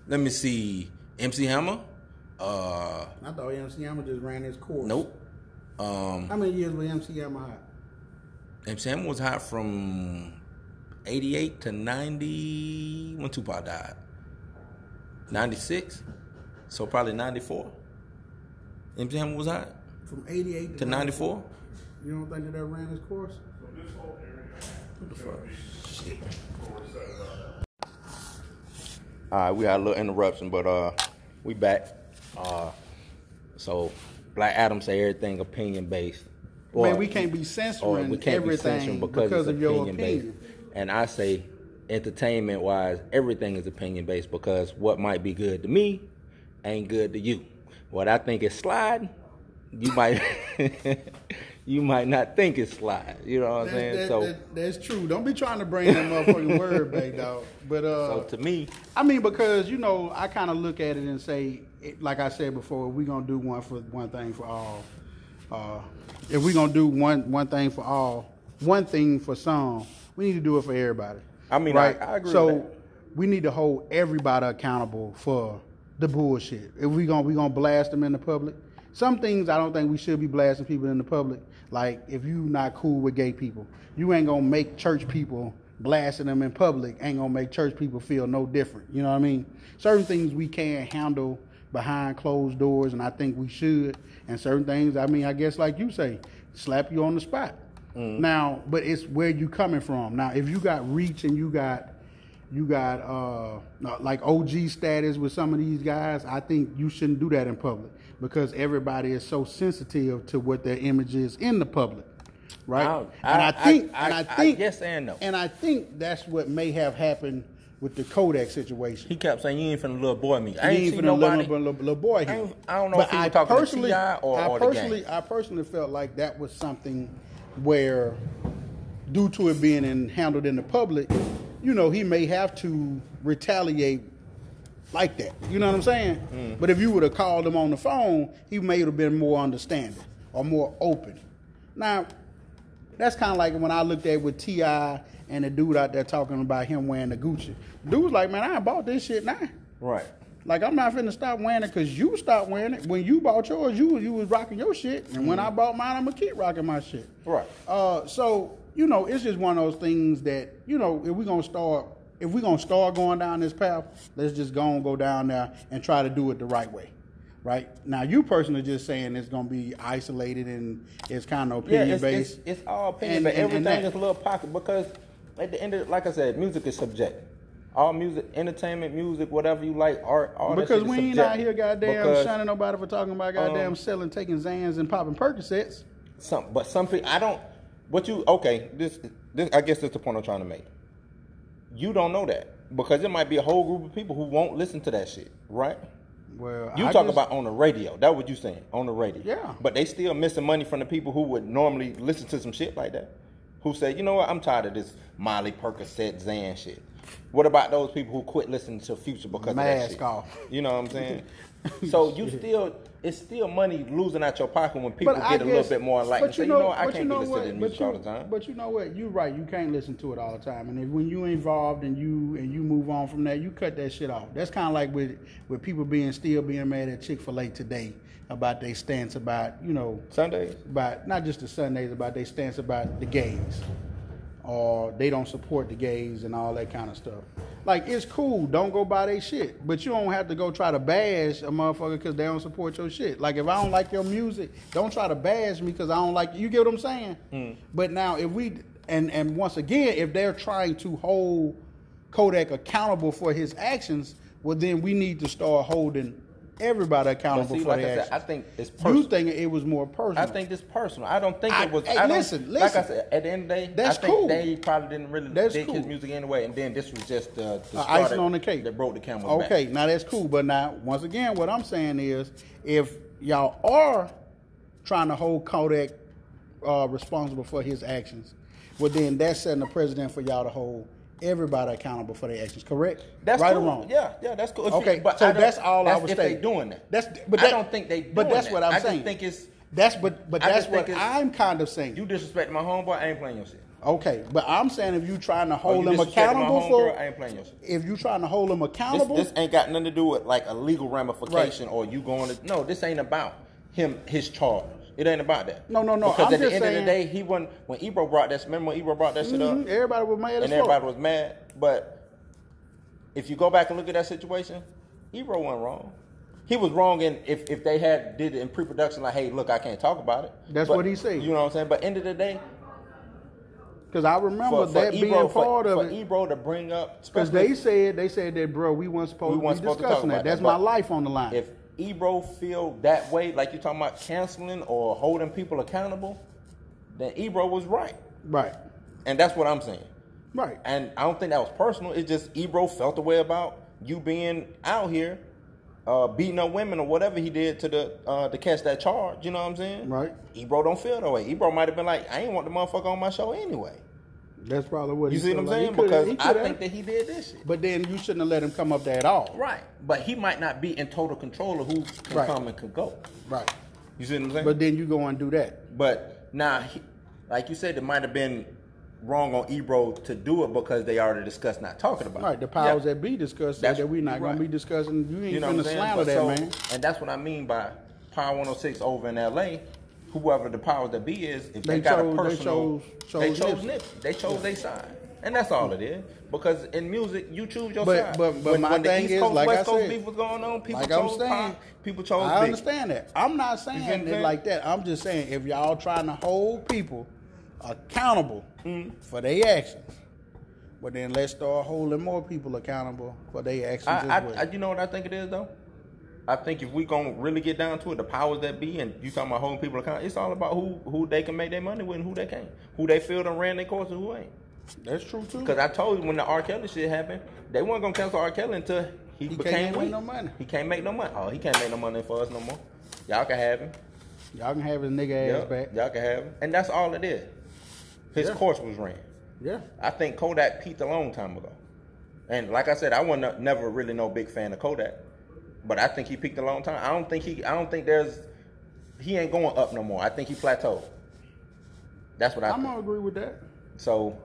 let me see, MC Hammer. Uh, I thought MC Hammer just ran his course. nope. Um, How many years was MC Hammer hot? MC Hammer was hot from 88 to 90 when Tupac died. 96. So probably 94. MC Hammer was hot From 88 to 94. You don't think that that ran his course? What the fuck? Shit. All right, we had a little interruption, but uh, we back. Uh, so Black Adam say everything opinion based. Man, we can't be or censoring we can't be everything censoring because, because it's of your opinion based. And I say, entertainment wise, everything is opinion based because what might be good to me ain't good to you. What I think is sliding, you might you might not think it's slide. You know what I'm saying? that- so, that- that's true. Don't be trying to bring that motherfucking word back, dog. But uh, so to me, I mean, because you know, I kind of look at it and say, it, like I said before, we're gonna do one for one thing for all. Uh, if we're gonna do one one thing for all, one thing for some, we need to do it for everybody. I mean, I- I agree So with that. we need to hold everybody accountable for the bullshit. If we gonna we gonna blast them in the public, some things I don't think we should be blasting people in the public. Like if you not cool with gay people, you ain't gonna make church people blasting them in public ain't gonna make church people feel no different. You know what I mean? Certain things we can't handle behind closed doors, and I think we should. And certain things, I mean, I guess like you say, slap you on the spot. Now, but it's where you coming from. Now, if you got reach and you got you got uh like OG status with some of these guys, I think you shouldn't do that in public because everybody is so sensitive to what their image is in the public. Right? Oh, I- and I- I think I- and I I- think yes and no. And I think that's what may have happened with the Kodak situation. he kept saying you ain't finna little boy me. I ain't ain't seen finna nobody. little, little, little boy here. I ain't- I don't know But if he was talking to personally, T.I. or- I or personally. I personally felt like that was something where, due to it being in, handled in the public, you know, he may have to retaliate like that. You know what I'm saying? Mm. But if you would have called him on the phone, he may have been more understanding or more open. Now, that's kind of like when I looked at with T.I. and the dude out there talking about him wearing the Gucci. Dude's like, "Man, I bought this shit now." right. Like I'm not finna stop wearing it because you stopped wearing it. When you bought yours, you you was rocking your shit, and when I bought mine, I'm gonna keep rocking my shit. Right. Uh, so you know, it's just one of those things that you know, if we gonna start if we're gonna start going down this path, let's just go and go down there and try to do it the right way. Right now, you personally just saying it's gonna be isolated and it's kind of Yeah, opinion it's, it's, based. it's all opinion, And- but and- and everything that- is a little pocket because at the end of like I said, music is subjective. All music, entertainment, music, whatever you like, art, all that Because we ain't out here goddamn Because shunning nobody for talking about goddamn um, selling, taking Xans and popping Percocets. Some, but some people, I don't. What you okay? This, this, I guess that's the point I'm trying to make. You don't know that because it might be a whole group of people who won't listen to that shit, right? Well, You I talk just- about on the radio. That what you saying on the radio? Yeah. But they still missing money from the people who would normally listen to some shit like that. Who say, you know what? I'm tired of this Molly Percocet Xan shit. What about those people who quit listening to Future because of that shit? off. You know what I'm saying? so you still, it's still money losing out your pocket when people But get I a little bit more enlightened. but Say, you know? I can't you know be listening to music But all the time. But you know what? You're right. You can't listen to it all the time. And if, when you involved and you and you move on from that, you cut that shit off. That's kind of like with with people being still being mad at Chick Fil A today about their stance about you know Sundays. about not just the Sundays about their stance about the gays or they don't support the gays and all that kind of stuff. Like it's cool, don't go buy their shit, but you don't have to go try to bash a motherfucker because they don't support your shit. Like if I don't like your music, don't try to bash me because I don't like you. Get what I'm saying? Mm. But now if we and and once again, if they're trying to hold Kodak accountable for his actions, well then we need to start holding everybody accountable see, for like I said, actions. I think it's personal. you think it was more personal? I think this personal. I don't think I- it was. hey, I don't, listen, Like I listen. said, at the end of the day, That's I think cool. they probably didn't really That's dig his cool. music anyway, and then this was just uh, the Uh, icing on the cake. that broke the camel. Okay, back. now that's cool. But now, once again, what I'm saying is, if y'all are trying to hold Kodak uh, responsible for his actions, well, then that's setting the precedent for y'all to hold everybody accountable for their actions. Correct? That's right cool. or wrong? Yeah, yeah, that's cool. If you- Okay, but so I don't- that's all I that's was if saying. they doing that. That's but I don't think they. But that's that. what I'm I saying. just think it's that's but but I that's what I'm kind of saying. you disrespect my homeboy. I ain't playing your shit. okay, but I'm saying if you trying to hold Oh, you them accountable homegirl, for, I ain't playing your shit. if you trying to hold them accountable, this ain't got nothing to do with like a legal ramification or you going to. No, this ain't about him his charge. It ain't about that. No, no, no, Because I'm at the end of the day, he wasn't when Ebro brought that. Remember when Ebro brought that shit Mhm, up? everybody was mad and everybody was mad. But if you go back and look at that situation, Ebro wasn't wrong. He was wrong in if, if they had did it in pre-production, like, hey, look, I can't talk about it. That's But- what he said. You know what I'm saying? But end of the day, Because I remember for, for that Ebro, being for, part of for it. Ebro to bring up, Because they said they said that, bro, we weren't supposed We to weren't be supposed to discussing that. That's that, my life on the line. if Ebro feel that way, like you're talking about canceling or holding people accountable, then Ebro was right, right, and that's what I'm saying. right. And I don't think that was personal. It's just Ebro felt the way about you being out here, uh, beating up women or whatever he did to the uh, to catch that charge. You know what I'm saying? Right. Ebro don't feel that way. Ebro might have been like, I ain't want the motherfucker on my show anyway. That's probably what You see what I'm like. saying? Because I think that he did this shit. But then you shouldn't have let him come up there at all. Right. But he might not be in total control of who can Right. come and can go. Right. You see what I'm saying? But then you go and do that. But now, he, like you said, it might have been wrong on Ebro to do it because they already discussed not talking about Right. it. The powers Yeah. that be discussed that we're not right. going to be discussing. You ain't You know what finna slander that, so- man. And that's what I mean by Power 106 over in LA. Whoever the powers that be is, if they, They got chose- a they personal, chose- they chose chose Nipsey. They chose their side, and that's all it is. Because in music, you choose your But- side. but- but when, my when the thing East is, Coast, like West I Coast said, beef was going on, people Like I'm chose saying, Pac, people chose I Big. understand that. I'm not saying I'm it like that. I'm just saying if y'all trying to hold people accountable Mm. for their actions, but then let's start holding more people accountable for their actions I, as well. I, I, you know what I think it is though. I think if we gonna really get down to it, the powers that be, and you talking about holding people accountable, it's all about who who they can make their money with and who they can't, who they feel done ran their course and who ain't. That's true too. Because I told you when the R. Kelly shit happened, they weren't gonna cancel R. Kelly until he, He became can't make weak. no money. He can't make no money. Oh, he can't make no money for us no more. Y'all can have him. Y'all can have his nigga ass Yeah, back. y'all can have him, and that's all it is. His Yeah. course was ran. Yeah. I think Kodak peaked a long time ago. And like I said, I wasn't never really no big fan of Kodak, but I think he peaked a long time. I don't think he. I don't think there's. He ain't going up no more. I think he plateaued. That's what I I'm think. gonna agree with that. So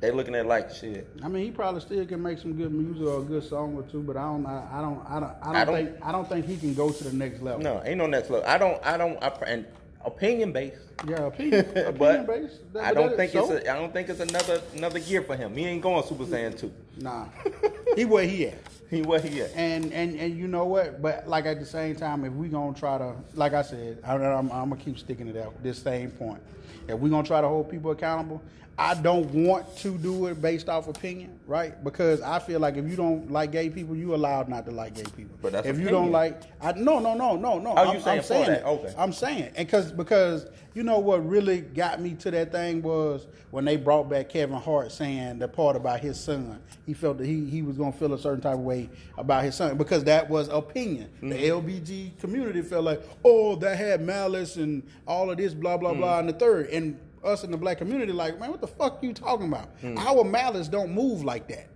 they looking at like shit. I mean, he probably still can make some good music or a good song or two, but I don't, I, I don't, I don't, I don't, I don't- think, I don't think he can go to the next level. No, ain't no next level. I don't. I don't. I, and opinion based. Yeah, opinion, opinion but based. That- I don't think so? it's a, I don't think it's another another year for him. He ain't going Super Saiyan two. Nah, he where he at. He what he at? And and and you know what? But like at the same time, if we gonna try to, like I said, I, I'm, I'm gonna keep sticking to that this same point. If we gonna try to hold people accountable, I don't want to do it based off opinion, right? Because I feel like if you don't like gay people, you allowed not to like gay people. But that's if you don't like, I, no, no, no, no, no. Oh, you I'm, saying I'm saying that. Okay. I'm saying, and because because you know what really got me to that thing was when they brought back Kevin Hart saying the part about his son. He felt that he he was gonna feel a certain type of way about his son because that was opinion. The Mm-hmm. LBG community felt like, oh, that had malice and all of this, blah blah blah, Mm. and the third. And us in the black community, like, man, what the fuck you talking about? Mm. Our malice don't move like that.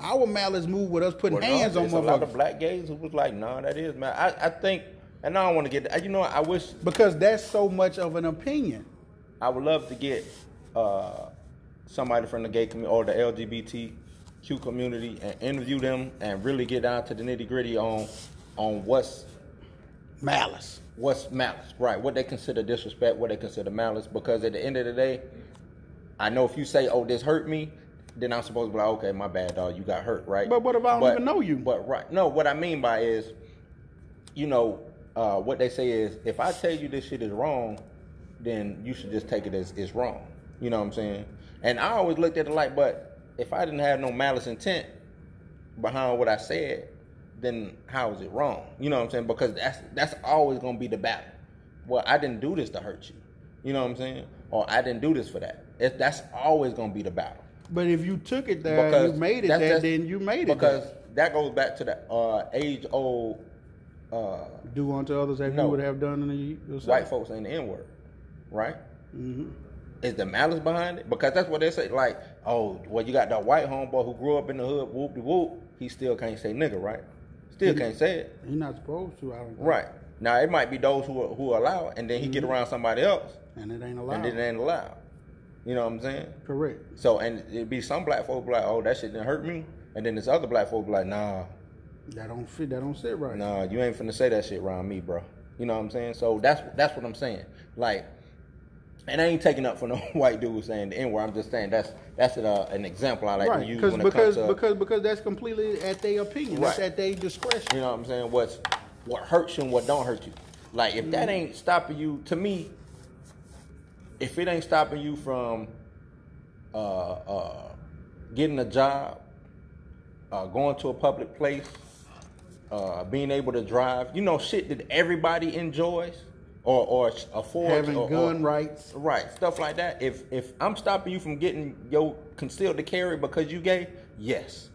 Our malice move with us putting Well, no, hands on there's a lot of black gays who was like, nah, that is man. I, I think, and I don't want to get. You know, I wish Because that's so much of an opinion. I would love to get uh, somebody from the gay community or the LGBTQ community and interview them and really get down to the nitty gritty on on what's Malice. What's malice, right? What they consider disrespect, what they consider malice. Because at the end of the day, I know if you say, "Oh, this hurt me," then I'm supposed to be like, "Okay, my bad, dog. You got hurt, right?" But what if I don't even know you? But right, no. What I mean by is, you know, uh, what they say is, if I tell you this shit is wrong, then you should just take it as it's wrong. You know what I'm saying? And I always looked at it like, but if I didn't have no malice intent behind what I said, then how is it wrong? You know what I'm saying? Because that's that's always gonna be the battle. Well, I didn't do this to hurt you. You know what I'm saying? Or I didn't do this for that. It, that's always gonna be the battle. But if you took it there, you made it there, just- then you made it because there. that goes back to the uh, age old uh, Do unto others as No. you would have done to yourself. white folks saying the N word, right? hmm Is the malice behind it? Because that's what they say. Like, oh, well, you got that white homeboy who grew up in the hood, whoop de whoop. He still can't say nigga, right? Still can't say it, He's not supposed to, I don't think. right? Now it might be those who who allow it, and then he get mm-hmm. around somebody else, And it ain't allowed. and it ain't allowed. You know what I'm saying? Correct. So, and it'd be some black folk be like, oh, that shit didn't hurt me, and then this other black folk be like, nah, That don't fit. That don't sit right. Nah, you ain't finna say that shit around me, bro. You know what I'm saying? So that's that's what I'm saying. Like, and I ain't taking up for no white dude saying the N word. I'm just saying that's that's uh, an example I like right. to use Because when it because comes to because because that's completely at their opinion. That's at their discretion. you know what I'm saying. What's what hurts you and what don't hurt you. Like if Mm-hmm. that ain't stopping you, to me, if it ain't stopping you from uh, uh, getting a job, uh, going to a public place, uh, being able to drive, you know, shit that everybody enjoys or or affords, Having or, gun or- rights. right, stuff like that. If if I'm stopping you from getting your concealed to carry because you gay, yes,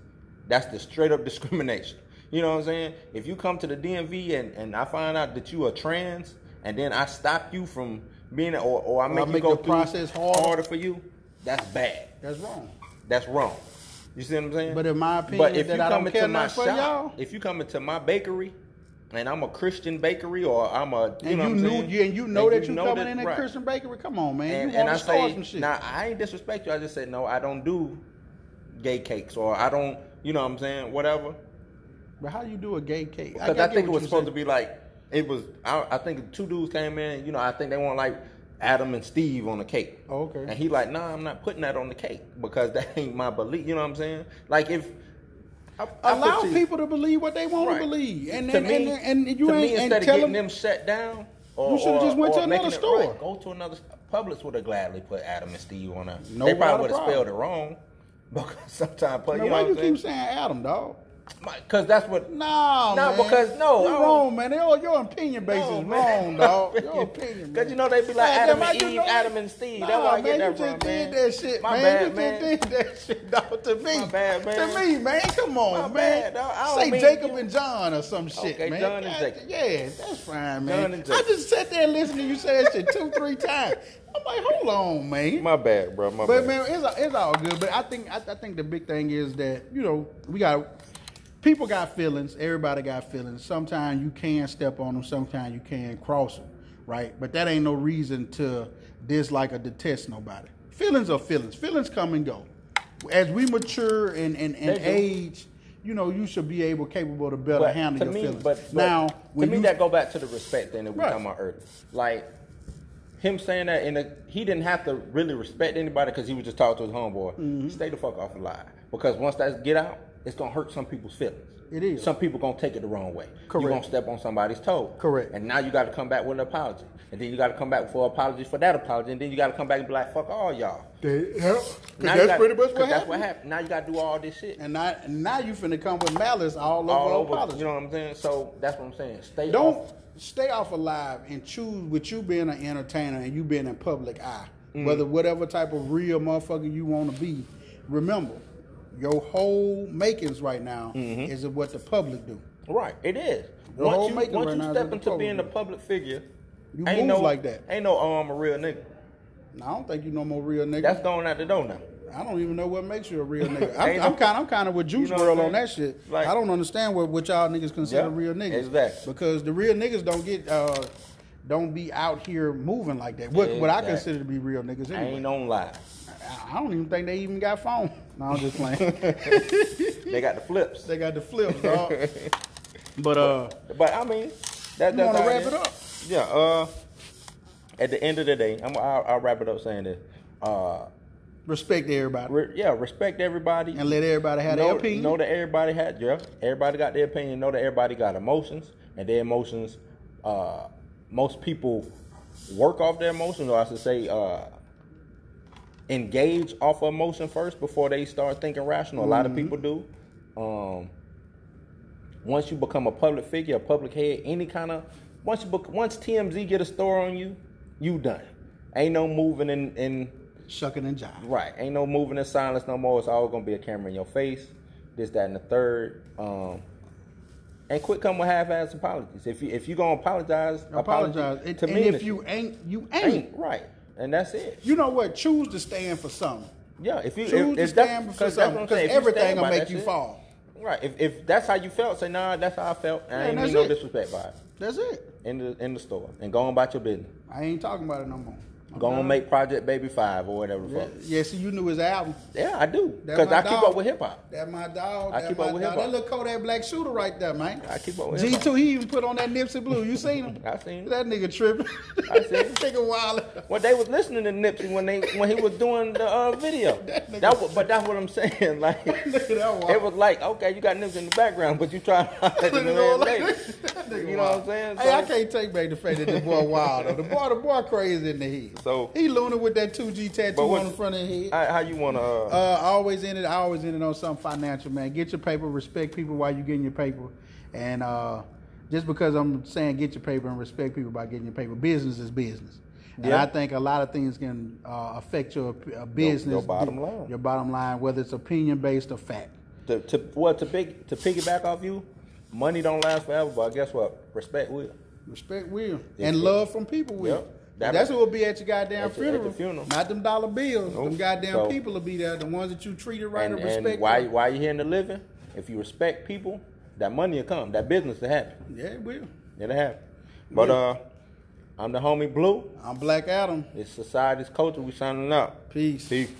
that's the straight up discrimination. You know what I'm saying? If you come to the DMV and, and I find out that you are trans, and then I stop you from being, or, or I make, you make go the process harder. harder for you, that's bad. That's wrong. That's wrong. You see what I'm saying? But in my opinion, but if that you I come don't into my shop, y'all. if you come into my bakery, and I'm a Christian bakery, or I'm a, you And know you what I'm knew saying? you and you know that you know coming that- in a right. Christian bakery. Come on, man. And, you and I say, some shit. now I ain't disrespect you. I just said no. I don't do gay cakes, or I don't, you know what I'm saying? Whatever. but how do you do a gay cake? Because I, think it was supposed to be like it was. I, I think two dudes came in. You know, I think they want like Adam and Steve on the cake. Oh, okay. And he like, nah, I'm not putting that on the cake because that ain't my belief. You know what I'm saying? Like if I, I Allow people to believe what they want Right. to believe, and to and, me, and, and you ain't me, and instead of tell getting them, them shut down, or, You should've just went to another store. right, go to another. Publix would have gladly put Adam and Steve on there. No they probably would have spelled it. wrong. Because sometimes, Man, you know why you keep saying Adam, dog? Because that's what. No, No, man. because- no, you I don't- wrong, man. Your, your opinion base No, is man. wrong, dog. Your opinion, Because you know they be like Man, Adam and Eve, know- Adam and Steve. Nah, That's where I get man, that you just did that shit, My man. bad, you man. just did that shit, dog. To me, My bad, man. To me, man. Come on, My man. bad, dog. I don't Say mean Jacob you- and John or some shit, Okay, man. John and Jacob. Yeah, that's fine, man. John and I just sat there listened to you say that shit two, three times. I'm like, hold on, man. My bad, bro. My But bad. But man, it's, it's all good. But I think I, I think the big thing is that you know we got people got feelings. Everybody got feelings. Sometimes you can step on them. Sometimes you can cross them. Right. But that ain't no reason to dislike or detest nobody. Feelings are feelings. Feelings come and go. As we mature and and, and age, you know, you should be able, capable to better But handle to your me, feelings. but, but now, to me, you, that go back to the respect thing that we Right. talking about earlier. Like, him saying that, and he didn't have to really respect anybody because he was just talking to his homeboy. Mm-hmm. Stay the fuck off the line because once that get out, it's gonna hurt some people's feelings. It is. Some people gonna take it the wrong way. Correct. You gonna step on somebody's toe. Correct. And now you got to come back with an apology, and then you got to come back for an apology for that apology, and then you got to come back and be like, "Fuck all y'all." Yeah, Now that's gotta- pretty much what That's happened. what happened. Now you got to do all this shit And now, now you finna come with malice all over all over. apology. You know what I'm saying? So that's what I'm saying. Stay Don't off- stay off alive and choose with you being an entertainer and you being in public eye. Mm. Whether whatever type of real motherfucker you want to be, remember your whole makings right now Mm-hmm. is of what the public do. Right, it is. Whole Once you, once right you step the into being a public figure, You ain't move no like that. Ain't no um a real nigga. I don't think you no more real nigga. That's going out the door now. I don't even know what makes you a real nigga. I'm, I'm no- kind, I'm kind of with Juice You know World on that shit. Like- I don't understand what, what y'all niggas consider Yeah, real niggas. exactly. Because the real niggas don't get, uh, don't be out here moving like that. What, what I consider to be real niggas I ain't on lie. I, don't even think they even got phone. No, I'm just playing. They got the flips. they got the flips, dog. But uh, But I mean, that, you that's want to wrap it up? Yeah. Uh, at the end of the day, I'm, I'll, I'll wrap it up saying this. Uh, Respect everybody re- yeah, respect everybody. and let everybody have their opinion. know that everybody had yeah, everybody got their opinion. Know that everybody got emotions, and their emotions. Uh, most people work off their emotions, or I should say, uh, engage off of emotion first before they start thinking rational. A lot of people do. Um, once you become a public figure, a public head, any kind of once you bec- once TMZ get a store on you, you done. Ain't no moving in in Shucking and jiving. Right. Ain't no moving in silence no more. It's always gonna be a camera in your face. This, that, and the third. Um, and quit coming with half-ass apologies. If you if you gonna apologize, Apologize. And, to and me. if you ain't, you ain't. ain't right, and that's it. You know what? Choose to stand for something. Yeah. If you Choose if, to stand for 'cause that's what something because saying. If you everything will make you shit- fall. Right. If if that's how you felt, say nah. That's how I felt. I Yeah, ain't mean no disrespect by it. That's it. In the in the store and go on about your business. I ain't talking about it no more. I'm Go on done. make Project Baby Five or whatever. the Yeah, fuck. yeah, see, you knew his album. Yeah, I do. Because I keep up with hip hop. That my dog. I keep up with hip-hop. That little Kodak Black shooter right there, man. I keep up with G hip two, he even put on that Nipsey Blue. You seen him? I seen it. That nigga tripping. I seen it. nigga wild. Well, they was listening to Nipsey when they when he was doing the uh, video. That that was, but that's what I'm saying. Like it was like, okay, you got Nipsey in the background, but you trying to let the man like later. You know what I'm saying? Hey, I can't take back the fact that the boy wild though. The boy, the boy crazy in the head. So- he loony with that two G tattoo on the front of his head. How, you want to? Uh, Uh, I always ended. I always ended on something financial, man. Get your paper, respect people while you getting your paper, and uh, just because I'm saying get your paper and respect people by getting your paper, business is business. And Yeah. I think a lot of things can uh, affect your uh, business, your bottom line. your bottom line, whether it's opinion based or fact. to to well to big to piggyback off you, money don't last forever, but guess what? Respect will. Respect will and love from people will. Yep. That- That's who will be at your goddamn At funeral. the funeral. Not them dollar bills. Nope. Them goddamn So- people will be there. The ones that you treated right and, and respect. and while while you're here in the living, if you respect people, that money will come. That business will happen. yeah, it will. It'll happen. But Yeah. uh, I'm the homie Blue. I'm Black Adam. It's society's culture. We signing out. Peace. Peace.